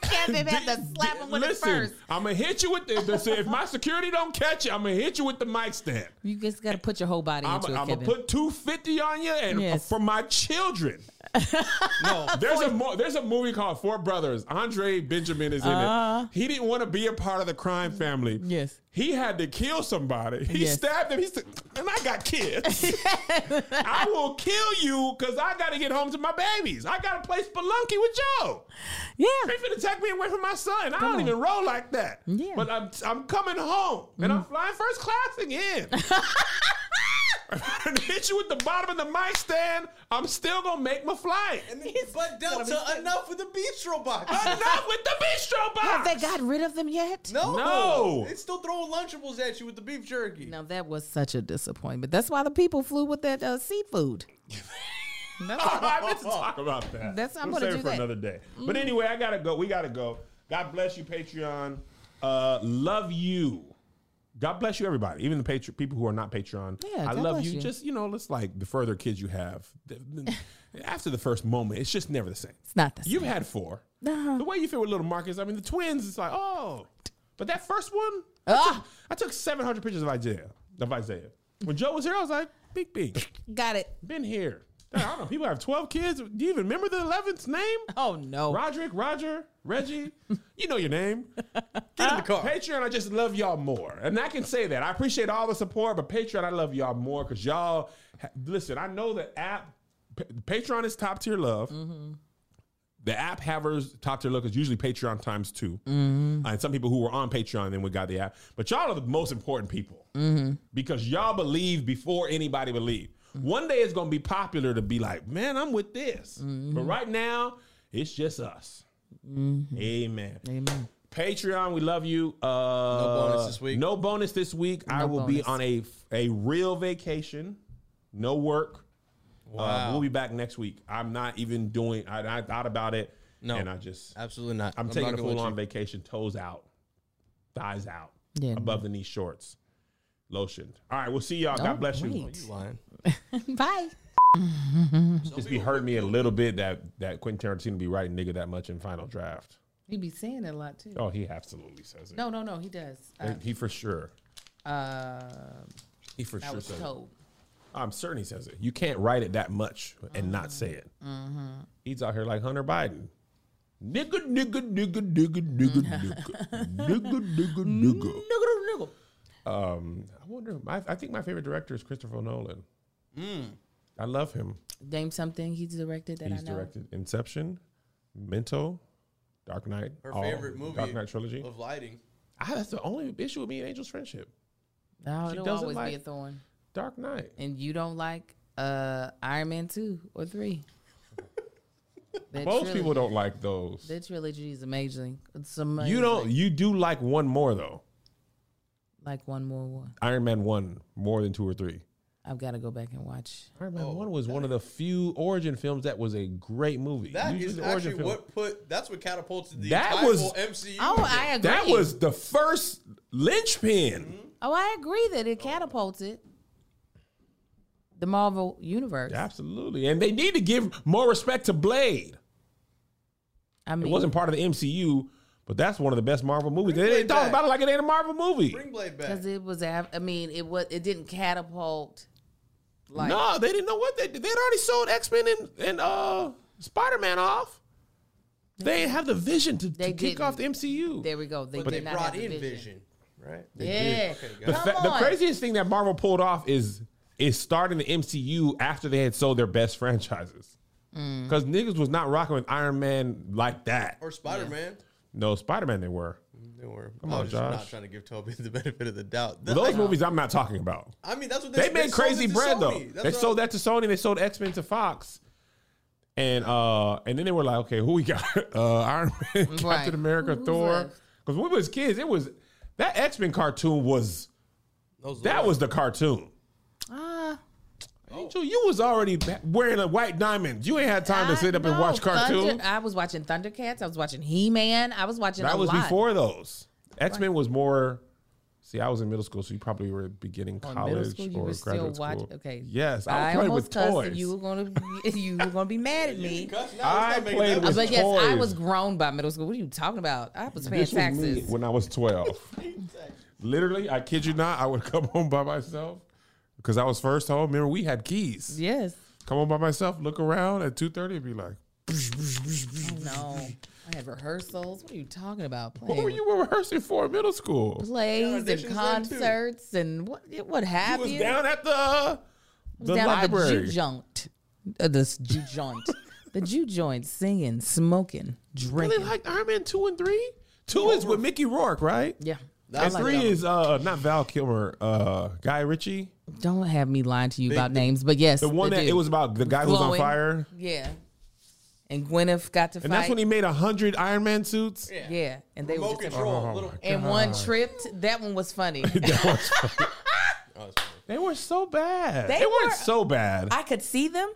Kevin had to slap him with it first. I'm gonna hit you with the, the. If my security don't catch you, I'm gonna hit you with the mic stand. You just got to put your whole body I'm, into it, I'm gonna put 250 on you, and Yes. for my children. No, There's a mo- there's a movie called Four Brothers. Andre Benjamin is in Uh-huh. it. He didn't want to be a part of the crime family. Yes. He had to kill somebody. He Yes. stabbed him. He said, and I got kids. I will kill you because I got to get home to my babies. I got to play Spelunky with Joe. yeah. They finna take me away from my son. I don't on. even roll like that. Yeah. But I'm I'm coming home and I'm flying first class again. and hit you with the bottom of the mic stand. I'm still gonna make my flight. but Delta, enough with the bistro box. Enough with the bistro box. Have they got rid of them yet? no, No. It's still throwing Lunchables at you with the beef jerky. Now that was such a disappointment. That's why the people flew with that uh, seafood. That's I meant to talk about that. That's- I'm We'll gonna save it do for that. another day. But anyway, I gotta go. We gotta go. God bless you, Patreon. Uh, love you. God bless you, everybody. Even the Patreon people who are not Patreon. Yeah, I God love you. you. Just you know, it's like the further kids you have, the- the- after the first moment, it's just never the same. It's not the same. You've had four. Uh-huh. The way you feel with little Marcus, I mean, the twins. It's like, oh, but that first one, I Ah. took, I took 700 pictures of Isaiah. Of Isaiah. When Joe was here, I was like, big, big. got it. Been here. I don't know. People have 12 kids. Do you even remember the 11th name? Oh no. Roderick, Roger, Reggie. You know your name. Get in the car. Patreon, I just love y'all more. And I can say that. I appreciate all the support, but Patreon, I love y'all more because y'all, ha- listen, I know the app, Pa- Patreon is top tier love. The app havers top tier love is usually Patreon times 2 mm-hmm. And some people who were on Patreon then we got the app. But y'all are the most important people mm-hmm. because y'all believe before anybody believe. Mm-hmm. One day it's going to be popular to be like, man, I'm with this. But right now, it's just us. Amen. Amen. Patreon, we love you. Uh, No bonus this week. No bonus this week. I No will be on a a real vacation. No work. Uh, Wow. we'll be back next week. I'm not even doing. I, I thought about it. No. and I just Absolutely not. I'm, taking a not gonna full on you- vacation. Toes out, thighs out, Yeah. above the knee shorts, lotioned. All right, we'll see y'all. God Oh, bless you. great. You lying? Bye. Just be hurting me a little bit that that Quentin Tarantino be writing nigga that much in Final Draft. He be saying it a lot too. Oh, he absolutely says it. No, no, no. He does. Uh, he for sure. uh, He for sure was says it. I'm certain he says it. You can't write it that much and not say it. Mm-hmm. He's out here like Hunter Biden. Nigga, nigga, nigga, nigga, nigga, nigga, nigga, nigga, nigga. Nigga, nigga. Um, I wonder. I, I think my favorite director is Christopher Nolan. I love him. Name something he's directed that He's I know. directed Inception, Memento, Dark Knight, Her all- favorite movie Dark Knight trilogy. of lighting. Ah, that's the only issue with me and Angel's friendship. No, She it'll doesn't always be like- a thorn. Dark Knight. And you don't like uh Iron Man two or three. That Most trilogy- people don't like those. That trilogy is amazing. It's amazing. You don't. You do like one more though. like one more one. Iron Man one more than two or three. I've got to go back and watch. Iron Man oh, One was one of the few origin films that was a great movie. That Usually is the origin actually film- what put. That's what catapulted the That entire was- whole MCU. Oh, movement. I agree. That was the first linchpin. Oh, I agree that it catapulted the Marvel universe. Absolutely, and they need to give more respect to Blade. I mean, It wasn't part of the MCU, but that's one of the best Marvel movies. Bring They, they Blade talk about it like it ain't a Marvel movie. Bring Blade back. because it was. I mean, it was. It didn't catapult. Like no, they didn't know what they did. They'd already sold X Men and, and uh, Spider Man off. They didn't have the vision to, to kick off the MCU. there we go. They but did they not brought have the in vision. Vision, right? Yeah. Okay, the, fa- the craziest thing that Marvel pulled off is is starting the MCU after they had sold their best franchises. Mm. Because niggas was not rocking with Iron Man like that. Or Spider Man. No, Spider Man they were. They were. Come I on, was just not trying to give Tobey the benefit of the doubt. But those movies I'm not talking about. I mean, that's what they, They made sold crazy bread though. That's they sold I- that to Sony. They sold X Men to Fox, and uh, and then they were like, okay, who we got? Uh, Iron Man, Captain Right. America, Who's Thor. Because when we was kids, it was that X Men cartoon was Those that were- was the cartoon. Ah, Oh. Angel, you was already wearing a white diamond. You ain't had time to I- sit up and watch cartoons. Thunder- I was watching Thundercats. I was watching He Man. I was watching. that a was lot. before those. X Men was more. See, I was in middle school, so you probably were beginning Oh, college middle school, or were still graduate watching. school. Okay. Yes, I, I, was playing with cussed toys. and you were gonna be, you were gonna be mad at me. Cuss now, I let's not make played with was- but yes, I was grown by middle school. What are you talking about? I was paying This was me taxes. when I was 12. Literally, I kid you not, I would come home by myself because I was first home. Remember, we had keys. Yes. Come on by myself, look around at 2.30 and be like, No. I had rehearsals. What are you talking about? Playing? what were you rehearsing for in middle school? plays Yeah, and auditions then, too. concerts and what what have You was down at the, the down at the library. Jew joint. Uh, the Jew joint. the Jew joint singing, smoking, really drinking. like Iron Man 2 and 3? 2 is with Mickey Rourke, right? yeah. And like 3 is uh not Val Kilmer, uh Guy Ritchie. Don't have me lying to you Big- about the- names, but yes, The one that dude. it was about the guy who's on fire. Yeah. And Gwyneth got to And fight. that's when he made a hundred Iron Man suits. Yeah. yeah, and they were Remote just control. Oh, little, and one tripped. That one was funny. Oh, that's funny. They were so bad. They, They weren't were- so bad. I could see them.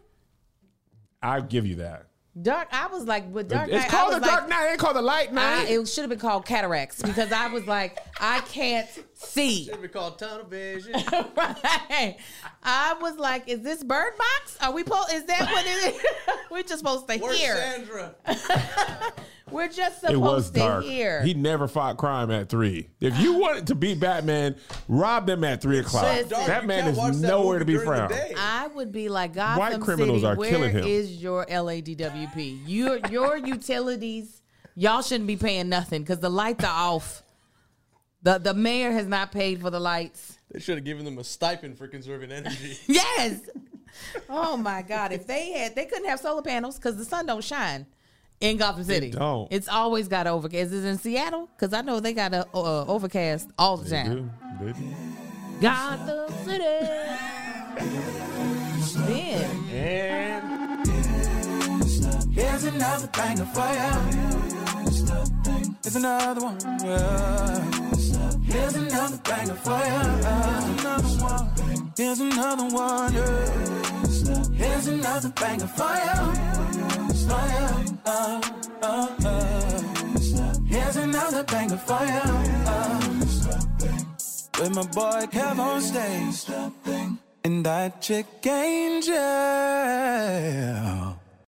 I give you that. Dark. I was like, with Dark it's Knight. called I the was Dark like, Knight. It ain't called the Light I, Knight. it should have been called cataracts because I was like, I can't see. Should be called tunnel vision. right. I was like, is this Bird Box? Are we? Po- is that what it is? We're just supposed to Where's hear. Sandra? We're just supposed it was supposed to dark. hear. He never fought crime at three. If you wanted to beat Batman, rob them at three o'clock. Listen. That man is that nowhere to be found. I would be like Gotham criminals City, are where killing him. is your LADWP? Your your utilities, y'all shouldn't be paying nothing because the lights are off. The the mayor has not paid for the lights. They should have given them a stipend for conserving energy. Yes. Oh my God! If they had, they couldn't have solar panels because the sun don't shine in Gotham City. don't. It's always got overcast. Is it in Seattle? Because I know they got a uh, overcast all the They time. do. They do. Gotham City. Then And Here's another banger for you. Here's another one. Yeah. Here's another banger for you. Another one. Here's another one. Here's another banger for you. For uh. Here's another banger for. Uh. With my boy Kev on stage. And that chick Angel.